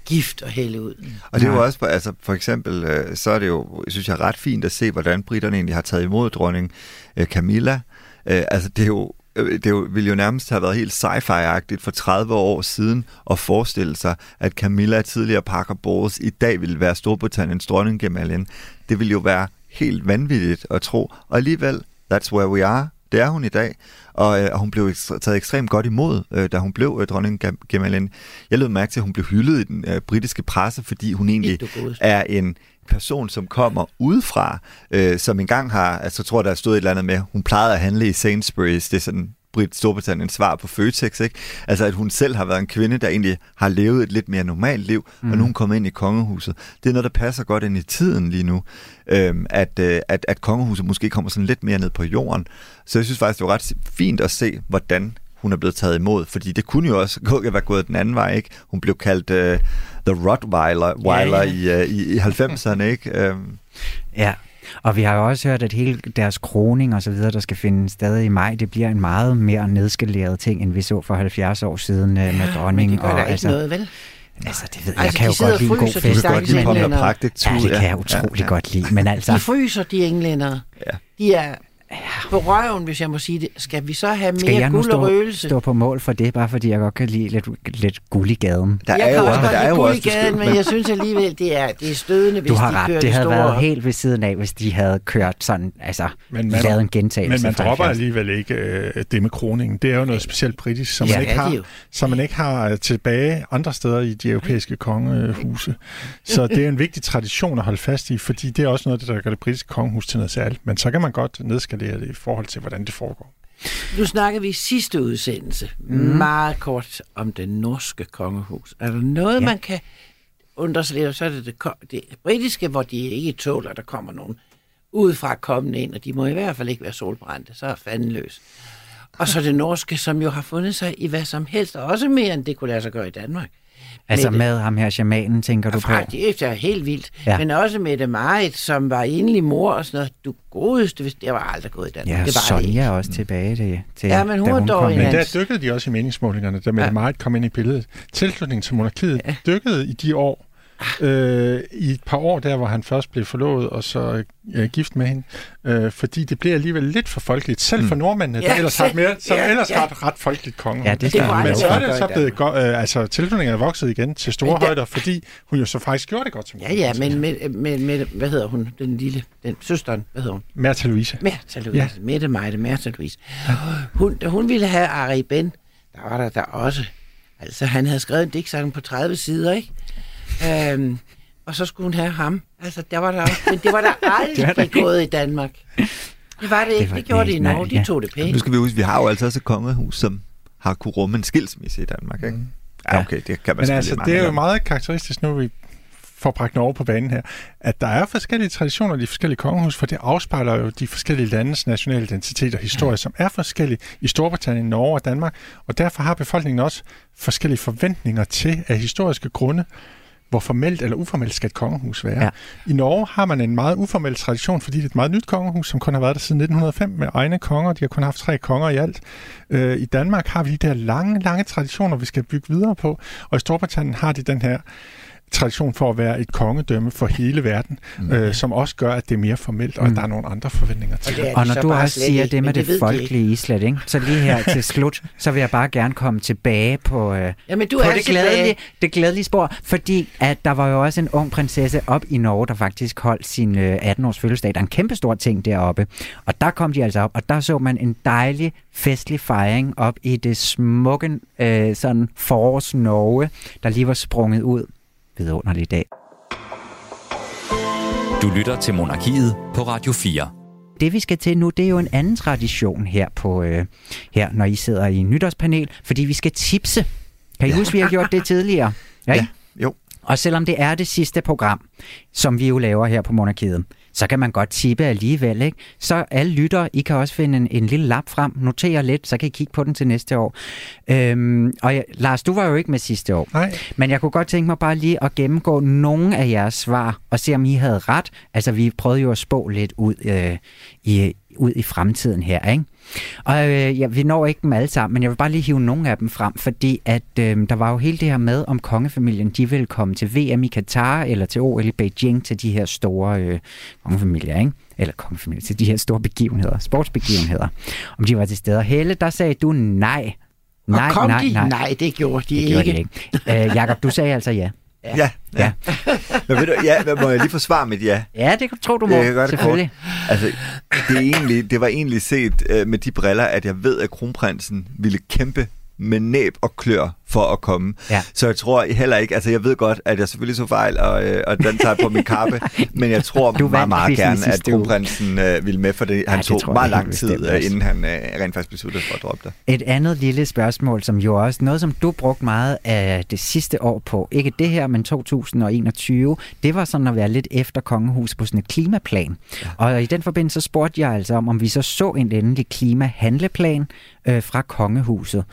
gift og hælde ud. Og det er jo også, altså for eksempel, øh, så er det jo, synes jeg, ret fint at se, hvordan britterne egentlig har taget imod dronning øh, Camilla. Øh, altså det er jo det er jo, ville jo nærmest have været helt sci-fi-agtigt for 30 år siden at forestille sig, at Camilla, tidligere Parker Bowles, i dag ville være Storbritanniens dronning Gemalien. Det ville jo være helt vanvittigt at tro. Og alligevel, That's where we are. Det er hun i dag, og, øh, og hun blev ekstra, taget ekstremt godt imod, øh, da hun blev øh, dronning Gemalin. Jeg lød mærke til, at hun blev hyldet i den øh, britiske presse, fordi hun egentlig er en person, som kommer udefra, øh, som engang har, altså jeg tror, der stod et eller andet med, hun plejede at handle i Sainsbury's, det er sådan Brit Storbritanniens svar på Føtex, ikke? Altså, at hun selv har været en kvinde, der egentlig har levet et lidt mere normalt liv, mm. og nu hun kommer ind i kongehuset. Det er noget, der passer godt ind i tiden lige nu, øhm, at, øh, at, at kongehuset måske kommer sådan lidt mere ned på jorden. Så jeg synes faktisk, det var ret fint at se, hvordan hun er blevet taget imod, fordi det kunne jo også gå, være gået den anden vej, ikke? Hun blev kaldt uh, The Rottweiler ja, ja. I, uh, i, i 90'erne, ikke? Um, ja, og vi har jo også hørt, at hele deres kroning og så videre, der skal finde stadig i maj, det bliver en meget mere nedskaleret ting, end vi så for 70 år siden uh, med dronningen. Men det gør og, ikke altså, noget, vel? Altså, det ved jeg. Altså, jeg kan jo godt lide en god fest. Godt lide Ja, det kan jeg utrolig ja, ja. godt lide. Men altså... De fryser, de englænder. Ja. De er på røven, hvis jeg må sige det. Skal vi så have mere Skal guld og røgelse? stå på mål for det, bare fordi jeg godt kan lide lidt, lidt guld i gaden? Der jeg er jo også godt lide guld i gaden, men jeg synes alligevel, det er, det er stødende, hvis du har de ret. kører det havde store... været helt ved siden af, hvis de havde kørt sådan, altså men man, lavet en gentagelse. Men man dropper alligevel ikke øh, det med kroningen. Det er jo noget specielt britisk, som, ja, man, ikke har, som man ikke har øh, tilbage andre steder i de europæiske kongehuse. Så det er en vigtig tradition at holde fast i, fordi det er også noget, der gør det britiske kongehus til noget særligt. Men så kan man godt nedskalere det i forhold til til, hvordan det foregår. Nu snakker vi i sidste udsendelse mm. meget kort om det norske kongehus. Er der noget, ja. man kan undre sig lidt, så er det det, det britiske, hvor de ikke tåler, at der kommer nogen udefra kommende ind, og de må i hvert fald ikke være solbrændte, så er fanden løs. Og så det norske, som jo har fundet sig i hvad som helst, og også mere end det kunne lade sig gøre i Danmark. Altså med, med ham her shamanen, tænker du på? Det er helt vildt. Ja. Men også med det Marit, som var enlig mor og sådan noget. Du godeste, hvis det var aldrig gået i Danmark. Ja, det var Sonja er også tilbage til, til ja, men hun, hun dog kom. Men der dykkede de også i meningsmålingerne, da Mette ja. Marit kom ind i billedet. Tilslutningen til monarkiet ja. dykkede i de år, øh, i et par år der, hvor han først blev forlovet og så øh, gift med hende, øh, fordi det blev alligevel lidt for folkeligt, selv for mm. nordmændene, der ja, ellers har mere, som ja, ellers ja. har et ret folkeligt konge. Ja, det, det Men så er det så blevet go- øh, altså tilflytningen er vokset igen til store ja. højder, fordi hun jo så faktisk gjorde det godt som Ja, ja, men med, med, med, hvad hedder hun, den lille, den søsteren, hvad hedder hun? Märtha Louise. Märtha Louise, ja. Mette Meide, Märtha Louise. Hun, da hun ville have Ari Ben, der var der, der også, altså han havde skrevet en digtsamling på 30 sider, ikke? Øhm, og så skulle hun have ham. Altså, der var der også, men det var der aldrig det var gået i Danmark. Det var det ikke. Det, var det gjorde det i Norge. De tog det pænt. Nu skal vi huske, vi har jo altså også et kongehus, som har kunne rumme en skilsmisse i Danmark, ikke? Mm. Ja, okay, det kan man Men altså, det er jo meget karakteristisk nu, vi får bragt Norge på banen her, at der er forskellige traditioner i de forskellige kongehus, for det afspejler jo de forskellige landes nationale identitet og historie, ja. som er forskellige i Storbritannien, Norge og Danmark, og derfor har befolkningen også forskellige forventninger til af historiske grunde, hvor formelt eller uformelt skal et kongehus være. Ja. I Norge har man en meget uformel tradition, fordi det er et meget nyt kongehus, som kun har været der siden 1905 med egne konger. De har kun haft tre konger i alt. Øh, I Danmark har vi de der lange, lange traditioner, vi skal bygge videre på. Og i Storbritannien har de den her tradition for at være et kongedømme for hele verden, mm. øh, som også gør, at det er mere formelt, og mm. at der er nogle andre forventninger til Og, og når du også siger det med det, det folkelige islet, ikke? så lige her til slut, så vil jeg bare gerne komme tilbage på, øh, Jamen, du på er det, glædelige, det glædelige spor, fordi at der var jo også en ung prinsesse op i Norge, der faktisk holdt sin øh, 18-års fødselsdag. Der er en kæmpe stor ting deroppe, og der kom de altså op, og der så man en dejlig festlig fejring op i det smukke øh, sådan forårs Norge, der lige var sprunget ud vidunderlig dag. Du lytter til Monarkiet på Radio 4. Det vi skal til nu, det er jo en anden tradition her, på, øh, her når I sidder i nytårspanel, fordi vi skal tipse. Kan I ja. huske, vi har gjort det tidligere? Ja, ja jo. Og selvom det er det sidste program, som vi jo laver her på Monarkiet, så kan man godt tippe alligevel. Ikke? Så alle lytter, I kan også finde en, en lille lap frem, notere lidt, så kan I kigge på den til næste år. Øhm, og jeg, Lars, du var jo ikke med sidste år. Nej. Men jeg kunne godt tænke mig bare lige at gennemgå nogle af jeres svar, og se om I havde ret. Altså, vi prøvede jo at spå lidt ud, øh, i, ud i fremtiden her, ikke? Og øh, ja, vi når ikke dem alle sammen, men jeg vil bare lige hive nogle af dem frem, fordi at øh, der var jo hele det her med, om kongefamilien de vil komme til VM i Katar eller til OL i Beijing til de her store øh, kongefamilier, ikke? eller kongefamilier, til de her store begivenheder, sportsbegivenheder, om de var til stede. Helle, der sagde du nej. Nej, og kom nej, de? Nej. nej, det gjorde de det ikke. Gjorde de ikke. Øh, Jakob, du sagde altså ja. Ja, ja. Ja. Men ved du, ja, men må jeg lige forsvare mit ja? Ja, det tror du må, Jeg kan gøre det selvfølgelig. Altså, det, er egentlig, det var egentlig set øh, med de briller, at jeg ved, at kronprinsen ville kæmpe med næb og klør for at komme. Ja. Så jeg tror heller ikke, altså jeg ved godt, at jeg selvfølgelig så fejl, og, øh, og den tager på min kappe, men jeg tror Du meget, meget gerne, at kronprinsen øh, ville med, for det, han det tog meget lang tid, øh, inden han øh, rent faktisk besluttede for at droppe det. Et andet lille spørgsmål, som jo også noget, som du brugte meget af det sidste år på, ikke det her, men 2021, det var sådan at være lidt efter kongehus på sådan et klimaplan. Ja. Og i den forbindelse så spurgte jeg altså om, om vi så så en endelig klimahandleplan øh, fra kongehuset.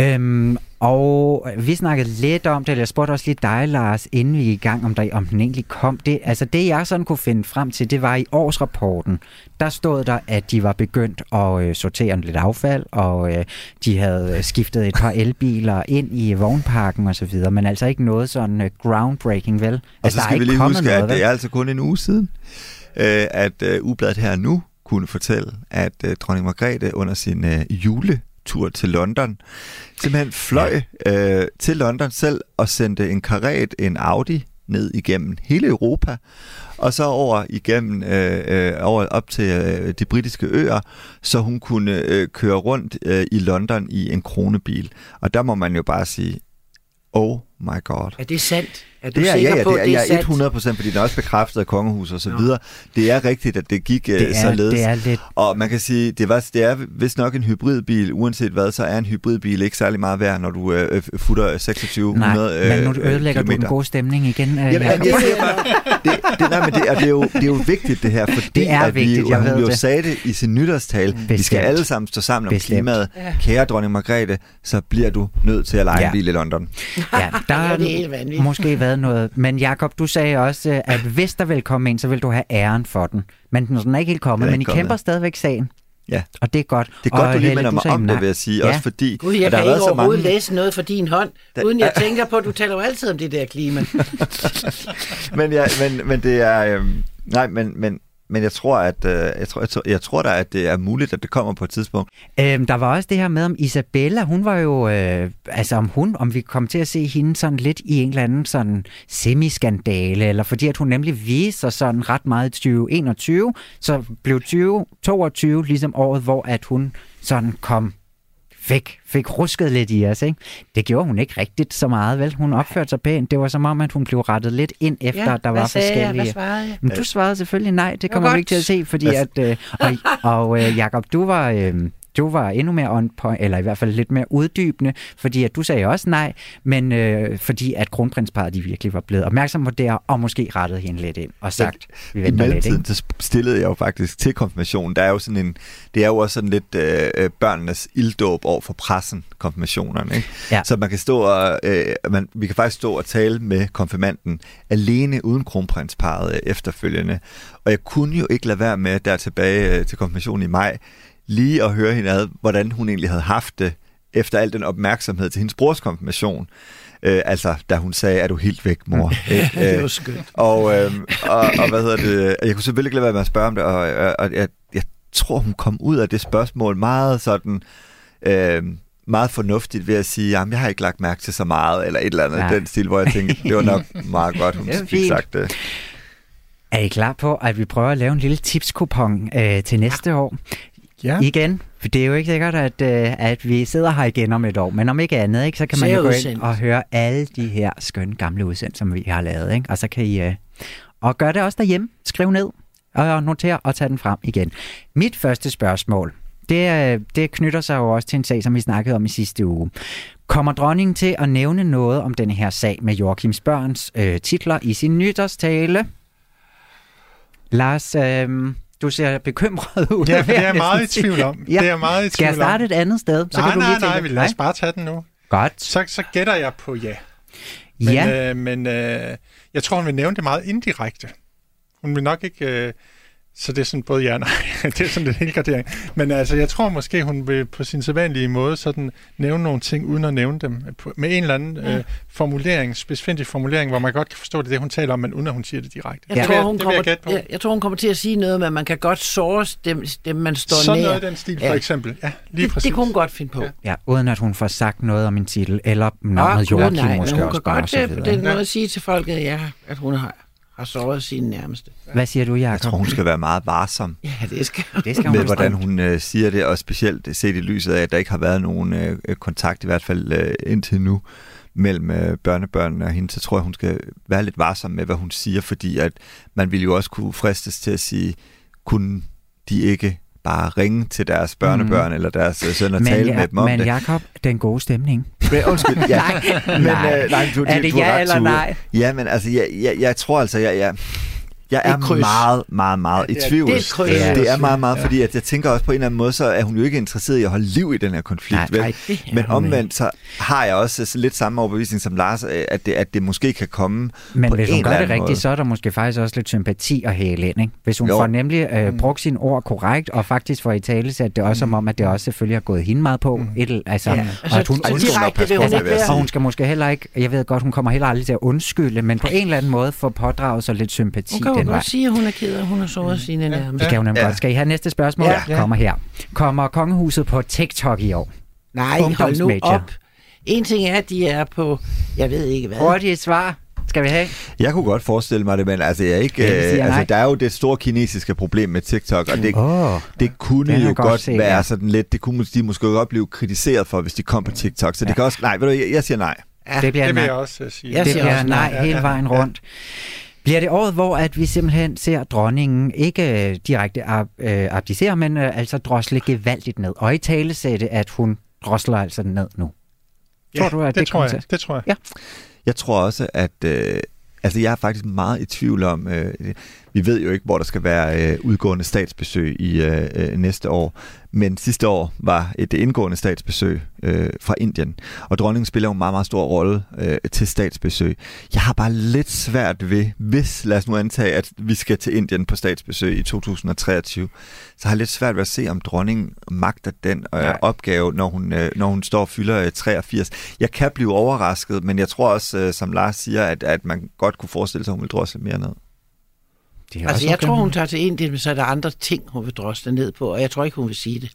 Øhm, og vi snakkede lidt om det, eller jeg spurgte også lidt dig, Lars, inden vi i gang, om, der, om den egentlig kom. Det, altså det, jeg sådan kunne finde frem til, det var i årsrapporten. Der stod der, at de var begyndt at øh, sortere lidt affald, og øh, de havde øh, skiftet et par elbiler ind i vognparken og så videre, men altså ikke noget sådan øh, groundbreaking, vel? Og Altså, så der er skal vi lige huske, noget, at det er altså kun en uge siden, øh, at øh, Ubladet her nu kunne fortælle, at øh, dronning Margrethe under sin øh, juletur til London simpelthen fløj øh, til London selv og sendte en karet, en Audi, ned igennem hele Europa, og så over igennem øh, øh, over op til øh, de britiske øer, så hun kunne øh, køre rundt øh, i London i en kronebil. Og der må man jo bare sige, oh my god. Er det sandt? Er du Det er, sikker ja, ja, på, det er, at det jeg er er sandt? 100 procent, fordi det er også bekræftet af kongehus og så Nå. videre. Det er rigtigt, at det gik øh, det er, således. det er lidt... Og man kan sige, det, var, det er vist nok en hybridbil. Uanset hvad, så er en hybridbil ikke særlig meget værd, når du øh, øh, futter 2600 Nej, men nu øh, ødelægger du den gode stemning igen. Øh, Jamen, jeg siger bare, det, det, nej, men det, er, det, er jo, det er jo vigtigt det her, fordi Det er at vigtigt, vi, jeg hun jo det. sagde det i sin nytårstale. Vi skal Bestemt. alle sammen stå sammen om Bestemt. klimaet. Ja. Kære dronning Margrethe, så bliver du nødt til at lege Ja. en bil i London. Ja, der Ja, har det er helt vanvittigt. måske været noget. Men Jakob, du sagde også, øh, at hvis der vil komme en, så vil du have æren for den. Men den er ikke helt kommet, men I kommet. kæmper stadigvæk sagen. Ja. Og det er godt. Det er godt, og du lige minder mig om det, vil jeg sige. Ja. Også fordi, Gud, jeg der kan har ikke været så overhovedet mange... læse noget for din hånd, Der- uden jeg tænker på, at du taler jo altid om det der klima. men, ja, men, men det er... Øhm, nej, men, men, men jeg tror, at øh, jeg tror, jeg, tror, jeg tror da, at det er muligt, at det kommer på et tidspunkt. Øhm, der var også det her med, om Isabella, hun var jo, øh, altså om hun, om vi kom til at se hende sådan lidt i en eller anden sådan semiskandale, eller fordi at hun nemlig viste sig sådan ret meget i 2021, så blev 2022 ligesom året, hvor at hun sådan kom fik, fik rusket lidt i os, ikke? Det gjorde hun ikke rigtigt så meget, vel? Hun opførte sig pænt. Det var som om, at hun blev rettet lidt ind efter, at der var forskellige... Jeg? Men du svarede selvfølgelig nej, det kommer vi ikke til at se, fordi at... Øh, og og øh, Jacob, du var... Øh, du var endnu mere on point, eller i hvert fald lidt mere uddybende, fordi at du sagde også nej, men øh, fordi at kronprinsparet de virkelig var blevet opmærksom på det, og måske rettet hende lidt ind og sagt, vi I venter lidt, mellemtiden ikke? så stillede jeg jo faktisk til konfirmationen. Der er jo sådan en, det er jo også sådan lidt øh, øh, børnenes ilddåb over for pressen, konfirmationerne. Ikke? Ja. Så man kan stå og, øh, man, vi kan faktisk stå og tale med konfirmanden alene uden kronprinsparet øh, efterfølgende. Og jeg kunne jo ikke lade være med der tilbage øh, til konfirmationen i maj, lige at høre hende ad, hvordan hun egentlig havde haft det efter al den opmærksomhed til hendes brors konfirmation. Øh, altså, da hun sagde, er du helt væk, mor? Ikke? Det Øh, var skønt. og, øhm, og, og hvad hedder det? Jeg kunne selvfølgelig ikke lade være med at spørge om det, og, og, og jeg, jeg tror, hun kom ud af det spørgsmål meget sådan... Øhm, meget fornuftigt ved at sige, at jeg har ikke lagt mærke til så meget, eller et eller andet Ja. den stil, hvor jeg tænkte, det var nok meget godt, hun fik fint. sagt det. Er I klar på, at vi prøver at lave en lille tipskupon øh, til næste år? Ja. Igen, for det er jo ikke sikkert, at, øh, at vi sidder her igen om et år, men om ikke andet, ikke, så kan man jo gå ind og høre alle de her skønne gamle udsendelser, som vi har lavet. Ikke? Og så kan I... Øh, og gør det også derhjemme. Skriv ned og noter og tag den frem igen. Mit første spørgsmål, det, øh, det knytter sig jo også til en sag, som vi snakkede om i sidste uge. Kommer dronningen til at nævne noget om denne her sag med Joachims børns øh, titler i sin nytårstale? Lars, øh, du ser bekymret ud. Ja, for det er jeg meget i tvivl om. Det er meget i Skal jeg tvivl starte et andet sted? Så nej, kan du nej, lige nej, tænke- lad os bare tage den nu. Godt. Så, så gætter jeg på ja. Men, Ja, øh, men øh, jeg tror, hun vil nævne det meget indirekte. Hun vil nok ikke... Øh, Så det er sådan både ja og nej. det er sådan lidt helt gradering. Men altså, jeg tror måske, hun vil på sin sædvanlige måde sådan nævne nogle ting, uden at nævne dem. Med en eller anden ja. øh, formulering, specifik formulering, hvor man godt kan forstå det, det hun taler om, men uden at hun siger det direkte. Jeg, ja. tror, hun kommer, jeg, jeg, jeg tror, hun kommer til at sige noget, men man kan godt såre dem, dem man står sådan nær. Sådan noget den stil, for ja. eksempel. Ja, lige det, præcis. det kunne hun godt finde på. Ja. ja, uden at hun får sagt noget om en titel, eller navnet Joachim nej, måske hun også kan bare. godt det, på den måde at sige til folket, ja, at hun har har såret sine nærmeste. Hvad siger du, Jacob? Jeg tror, hun skal være meget varsom ja, det skal, det skal hun med, hvordan hun øh, siger det, og specielt set i lyset af, at der ikke har været nogen øh, kontakt, i hvert fald øh, indtil nu, mellem øh, børnebørnene og hende, så tror jeg, hun skal være lidt varsom med, hvad hun siger, fordi at man ville jo også kunne fristes til at sige, kunne de ikke bare ringe til deres børnebørn mm. eller deres øh, søn og men, tale ja, med dem om men, det. Men Jacob, den gode stemning. Men, undskyld, ja. nej, men, nej. Øh, nej, du, er det du ja ret, eller nej? Ja, men altså, jeg, jeg, jeg tror altså, jeg, jeg, jeg er kryds. meget, meget, meget i tvivl. Det er, kryds. Ja, det er meget, meget, fordi at jeg tænker også på en eller anden måde, så er hun jo ikke interesseret i at holde liv i den her konflikt. Nej, vel? nej, det Men omvendt, så har jeg også så lidt samme overbevisning som Lars, øh, at det, at det måske kan komme Men på hvis en hun gør eller det anden rigtigt, måde. så er der måske faktisk også lidt sympati at hæle ind. Ikke? Hvis hun Jo. får nemlig øh, brugt sine ord korrekt, og faktisk får i tale sat det også som om, at det også selvfølgelig har gået hende meget på. Mm. Et, altså, Ja, ja, altså, og at hun, så hun skal nok direkte vil hun ikke være. og hun skal måske heller ikke, jeg ved godt, hun kommer heller aldrig til at undskylde, men på en eller anden måde få pådraget sig lidt sympati jo den vej. sige, at hun er ked af, hun har såret sine nærmeste. Det kan hun nemlig Ja. godt. Skal I have næste spørgsmål? Ja. Kommer her. Kommer kongehuset på TikTok i år? Nej, hold nu op. En ting er, at de er på, jeg ved ikke hvad. Hurtigt svar. Skal vi have? Jeg kunne godt forestille mig det, men altså, jeg er ikke, Ja, siger øh, altså, der er jo det store kinesiske problem med TikTok, og det, Åh, det kunne jo godt, godt set, være ja. sådan lidt, det kunne de måske godt blive kritiseret for, hvis de kom på TikTok. Så det Ja. kan også, nej, ved du, jeg, jeg siger nej. Ja, det bliver Det vil jeg også uh, sige. Jeg det siger bliver også nej nej. hele Ja, vejen ja. rundt. Bliver det året, hvor at vi simpelthen ser dronningen ikke øh, direkte ab- øh, abdicere, men øh, altså drosle gevaldigt ned, og i tale sætte, at hun drosler altså ned nu? Tror du, at det, det tror jeg. til? Det tror jeg. Jeg tror også, at... Øh, altså, jeg er faktisk meget i tvivl om... Øh, vi ved jo ikke, hvor der skal være øh, udgående statsbesøg i øh, øh, næste år. Men sidste år var et indgående statsbesøg øh, fra Indien. Og dronningen spiller jo en meget, meget stor rolle øh, til statsbesøg. Jeg har bare lidt svært ved, hvis, lad os nu antage, at vi skal til Indien på statsbesøg i 2023, så har jeg lidt svært ved at se, om dronningen magter den øh, Nej. opgave, når hun, øh, når hun står og fylder øh, 83. Jeg kan blive overrasket, men jeg tror også, øh, som Lars siger, at, at man godt kunne forestille sig, at hun vil drosle mere ned. Det er Altså, også jeg okay. tror, hun tager til Indien, men så er der andre ting, hun vil drosle ned på, og jeg tror ikke, hun vil sige det.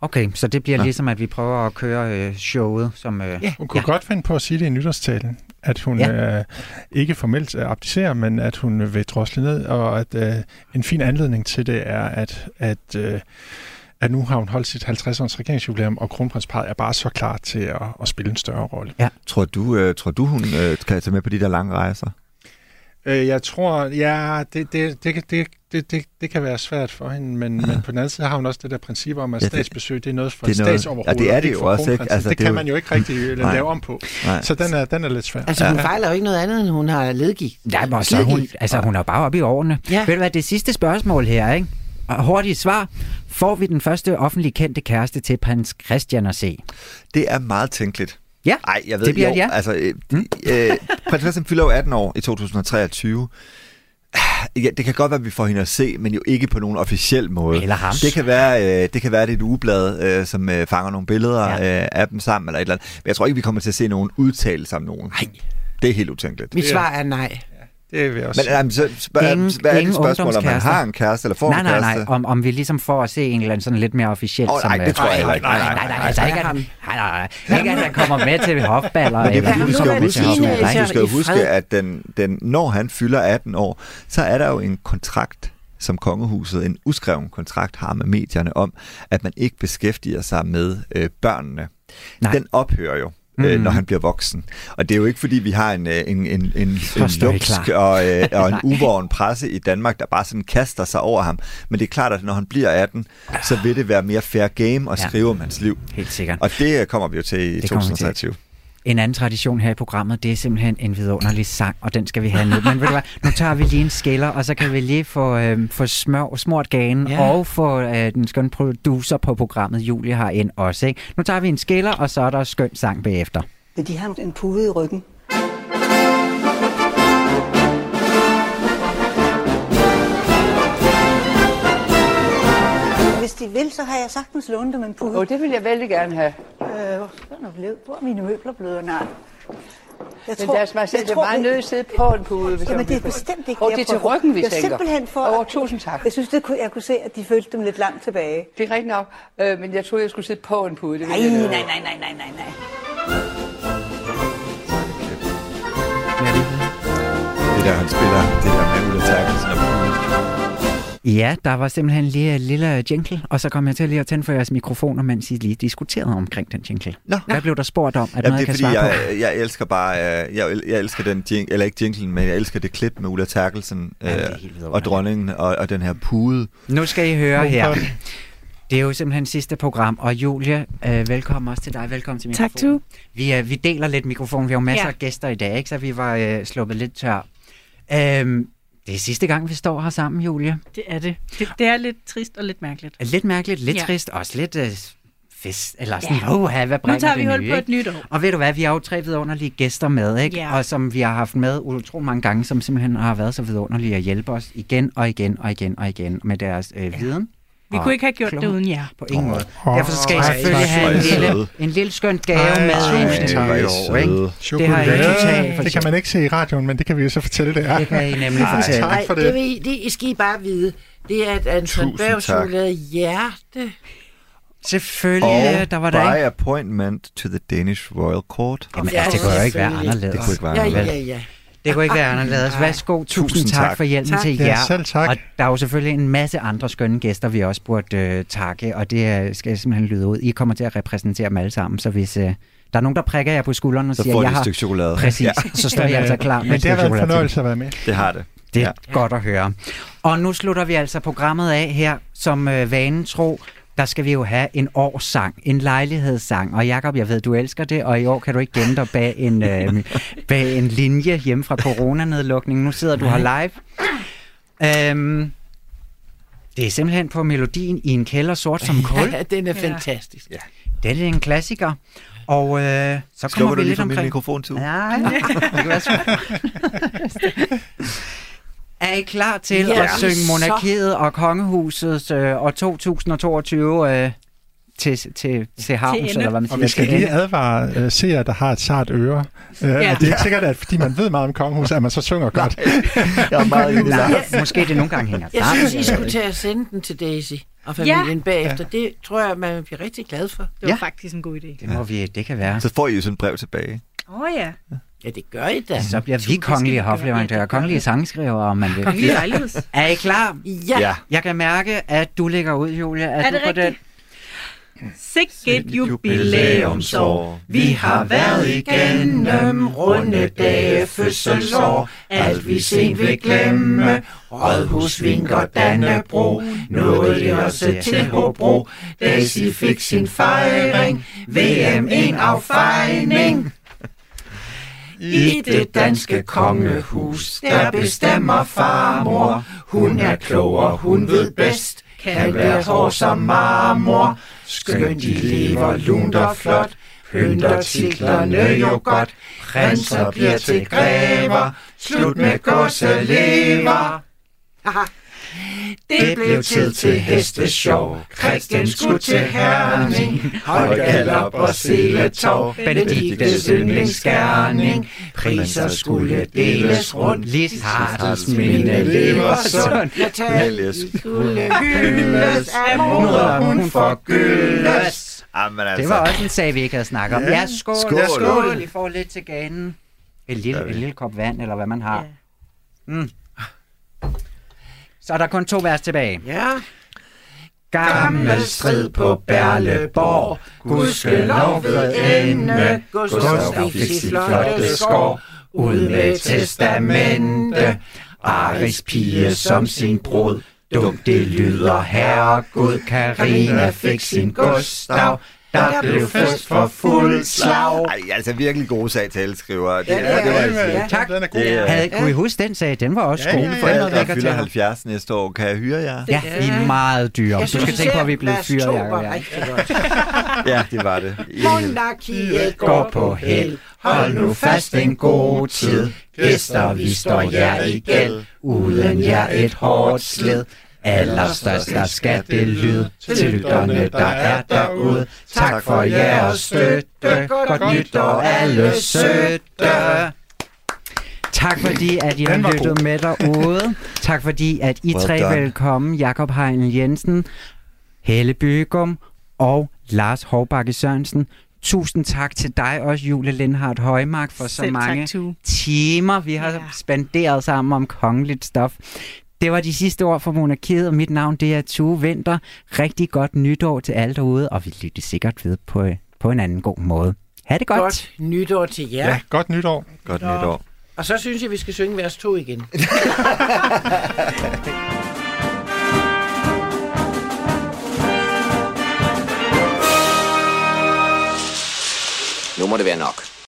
Okay, så det bliver Ja. ligesom, at vi prøver at køre øh, showet, som... Øh, Ja. Hun kunne ja. godt finde på at sige det i nytårstalen, at hun Ja. ja. øh, ikke formelt øh, abdicerer, men at hun vil drosle ned, og at øh, en fin anledning til det er, at, at, øh, at nu har hun holdt sit 50-års regeringsjubilæum, og kronprinsparet er bare så klar til at, at spille en større rolle. Tror du, øh, tror du hun øh, kan tage med på de der lange rejser? Øh, jeg tror, ja, det, det, det, det, det, det, det kan være svært for hende, men, ja. men på den anden side har hun også det der princip om, at Ja, ja, det- statsbesøg, det er noget for det er et noget- statsoverhoved. ja, det er det jo for også, ikke? Altså, det, det kan jo- man jo ikke rigtig øh, Nej. lave om på. Nej. Så den er, den er lidt svær. Altså, ja. hun fejler jo ikke noget andet, end hun har ledgigt. Ja, men så hun, altså, hun er bare oppe i årene. Ja. Ved du hvad, det sidste spørgsmål her, ikke? Og hurtigt svar. Får vi den første offentlig kendte kæreste til prins Christian at se? Det er meget tænkeligt. Ja, Nej, jeg ved det bliver jo, et ja. Altså, øh, mm. øh, prins Christian fylder jo 18 år i 2023. Ja, det kan godt være, at vi får hende at se, men jo ikke på nogen officiel måde. Eller ham. Det kan være, øh, det kan være det er et ugeblad, øh, som øh, fanger nogle billeder Ja. øh, af dem sammen, eller et eller andet. Men jeg tror ikke, vi kommer til at se nogen udtalelse om nogen. Nej. Det er helt utænkeligt. Mit svar er nej. Det vil jeg også Men jamen, så, spørg, Ingen- hvad er det spørgsmål, om man har en kæreste, eller får nej, en nej, kæreste? nej. Om, om vi ligesom får at se en eller anden sådan lidt mere officielt. Åh, nej, som, det øh, tror jeg heller ikke. Nej, nej, nej, nej, altså ikke, at, nej, nej, nej, ikke, at han kommer med til hofballer. Men det er, eller du skal jo det huske, du, du skal jo huske, at den, den, når han fylder 18 år, så er der jo en kontrakt, som kongehuset, en uskreven kontrakt har med medierne om, at man ikke beskæftiger sig med øh, børnene. Nej. Den ophører jo. Øh, Mm. når han bliver voksen. Og det er jo ikke, fordi vi har en, øh, en, en, en, en lumsk og, øh, og en uvåren presse i Danmark, der bare sådan kaster sig over ham. Men det er klart, at når han bliver 18, så vil det være mere fair game at Ja. skrive om hans liv. Helt sikkert. Og det øh, kommer vi jo til i Det kommer vi til. 2023. En anden tradition her i programmet, det er simpelthen en vidunderlig sang, og den skal vi have nu. Men ved du hvad, nu tager vi lige en skiller, og så kan vi lige få, øh, få smør, smurt ganen, ja. og få øh, den skønne producer på programmet, Julie har ind også. Ikke? Nu tager vi en skiller, og så er der skøn sang bagefter. Vil de have en pude i ryggen? De vil, så har jeg sagtens lånt dem en pude. Og det vil jeg vældig gerne have. Øh, hvor er den blevet? Hvor er mine møbler blevet? Nej. Jeg Men deres majestæt er meget nødt til at sidde på en pude. Hvis Ja, men jeg det er bestemt ikke Og det, det er jeg til ryggen, vi Det er tænker. simpelthen for... Åh, tusind tak. Jeg synes, det kunne, jeg kunne se, at de følte dem lidt langt tilbage. Det er rigtigt nok, øh, men jeg troede, jeg skulle sidde på en pude. Det Nej, jeg nej, nej, nej, nej, nej, nej. Det der, han spiller, det der med Ulla Puden. Ja, der var simpelthen lige en lille jingle, og så kom jeg til lige at tænde for jeres mikrofoner, mens I lige diskuterede omkring den jingle. Nå. Hvad blev der spurgt om? Er det Jamen, noget, det jeg er kan fordi, svare på? jeg, jeg elsker bare, øh, jeg, jeg elsker den, jing, eller ikke jinglen, men jeg elsker det klip med Ulla Terkelsen er øh, og dronningen og, og den her pude. Nu skal I høre her. Det er jo simpelthen sidste program, og Julie, øh, velkommen også til dig. Velkommen til Tak, mikrofonen. du. Vi, øh, vi deler lidt mikrofon. Vi har jo masser Ja. af gæster i dag, ikke? så vi var øh, sluppet lidt tør. Øhm, det er sidste gang, vi står her sammen, Julie. Det er det. det. Det er lidt trist og lidt mærkeligt. Lidt mærkeligt, lidt Ja. trist, også lidt øh, fest, eller sådan, Ja. ja. hvad bringer Nu tager vi hul på et nyt år. Og ved du hvad, vi har jo tre vidunderlige gæster med, ikke? Ja. Og som vi har haft med utrolig mange gange, som simpelthen har været så vidunderlige at hjælpe os igen og igen og igen og igen med deres øh, viden. Vi kunne ikke have gjort kloghed. det uden jer. På ingen måde. Åh, Derfor skal I ej, selvfølgelig have en lille, en lille skøn gave Ej, med tusind ind tak. i år, ikke? Det har I Chokolade. totalt Det kan man ikke se i radioen, men det kan vi jo så fortælle, det er. Det kan I nemlig Ej, fortælle. tak for det, det. vil I, det I skal I bare vide. Det er et Anton Tusind Berg tak. chokolade hjerte. Selvfølgelig, Og der var der by ikke. appointment to the Danish Royal Court. Jamen, Ja, altså, det kunne jo ikke være anderledes. Det kunne ikke være Ja, anderledes. ja, ja. Det kunne ikke være anderledes. Værsgo, tusind, Tusind tak, tak. for hjælpen Tak. til Ja, jer. selv tak. Og der er jo selvfølgelig en masse andre skønne gæster, vi også burde øh, takke, og det øh, skal simpelthen lyde ud. I kommer til at repræsentere dem alle sammen, så hvis øh, der er nogen, der prikker jer på skulderen og Så siger, jeg de et har... stykke chokolade. Præcis, Ja, så står I altså klar med Men et det har været en fornøjelse at være med. det har det. Det er Ja. ja. godt at høre. Og nu slutter vi altså programmet af her, som øh, vanen tro. Der skal vi jo have en årssang, en lejlighedssang. Og Jakob, jeg ved, du elsker det, og i år kan du ikke gemme dig bag en, øh, bag en linje hjemme fra coronanedlukningen. Nu sidder du her live. Øhm, det er simpelthen på melodien i en kælder sort som kul. Ja, den er fantastisk. Ja. Det er en klassiker. Og øh, så kommer Slukker vi du lige lidt min omkring... mikrofon til? Ja, det kan være. Er I klar til Ja, at synge monarkiet og kongehusets øh, år 2022 øh, til, til, til havns, ende. eller hvad man siger? Og vi skal til lige advare uh, seere, der har et sart øre. Uh, ja. Det er ikke sikkert, at fordi man ved meget om kongehus, at man så synger godt. Jeg er meget enig. Nej, måske det nogle gange hænger Jeg synes, I skulle tage og sende den til Daisy og familien ja. bagefter. Det tror jeg, man vil blive rigtig glad for. Det var Ja. faktisk en god idé. Det, må vi, det kan være. Så får I jo sådan et brev tilbage. Åh oh, ja. Ja, det gør I da. Så bliver vi kongelige hofleverandører, kongelige sangskriver, om man vil. Kongelig lejligheds. Er I klar? Ja. Ja. Jeg kan mærke, at du ligger ud, Julia. Er, Er du det på rigtigt? Sikkert jubilæumsår. Vi har været igennem runde dage, fødselsår, alt vi sent vil glemme. Rådhus, Vinker, Dannebro, nåede det også til Hobro. Daisy fik sin fejring, VM en affejning. I det danske kongehus, der bestemmer farmor. Hun er klog og hun ved bedst, kan være hår som marmor. Skønt de lever lunt og flot, pynter titlerne jo godt. Prinser bliver til grever, slut med godselever. Det blev tid til hesteshow. Christian skulle til Herning. Hold galop og seletov. Benediktes yndlingsgerning. Priser skulle deles rundt. Lis Hartels minde lever sundt. Natalie skulle hyldes af moder, hun forgyldes. Jamen, altså. Det var også en sag, vi ikke havde snakket om. Ja, skål. Skål. Ja, skål. I får lidt til ganen. En lille, en lille kop vand, eller hvad man har. Mm. Så er der kun to vers tilbage. Ja. Gammel strid på Berleborg. Gudskelov ved ende. Gustav fik sit flotte skår. Ud med testamente. Aris pige som sin brud. Dumt det lyder herregud. Karina fik sin Gustav. Der blev fest for fuld slag. Ej, altså virkelig gode sag til skriver. Det, Ja, det er det var altså- Ja. Tak. Den er god. Det Havde, kunne I huske den sag? Den var også Ja, god. ja, Mine ja. Forældre lækker fylder til. 70 næste år. Kan jeg hyre jer? Ja, I er meget dyre. Jeg Du skal tænke på, at vi er især blevet fyret, Jacob. Ja. Ja, det var det. Monarkiet går på held. Hold nu fast en god tid. Gæster, vi står jer i gæld. Uden jer et hårdt slid. Allerstørst der skal det lyde til lytterne, der er derude. Tak for jeres støtte. Godt nytår alle søde. Tak fordi, at I har lyttet med derude. Tak fordi, at I Well tre done. velkommen. Jakob Heinel Jensen, Helle Bygum og Lars Hovbakke Sørensen. Tusind tak til dig også, Julie Lindhardt Højmark, for så Selv mange tak, timer, vi har Ja. spanderet sammen om kongeligt stof. Det var de sidste ord for monarkiet, og mit navn det er Tue Vinter. Rigtig godt nytår til alle derude, og vi lytter sikkert ved på, på en anden god måde. Ha' det godt. Godt nytår til jer. Ja, godt nytår. Godt Nå. nytår. Og så synes jeg, vi skal synge vers 2 igen. Nu må det være nok.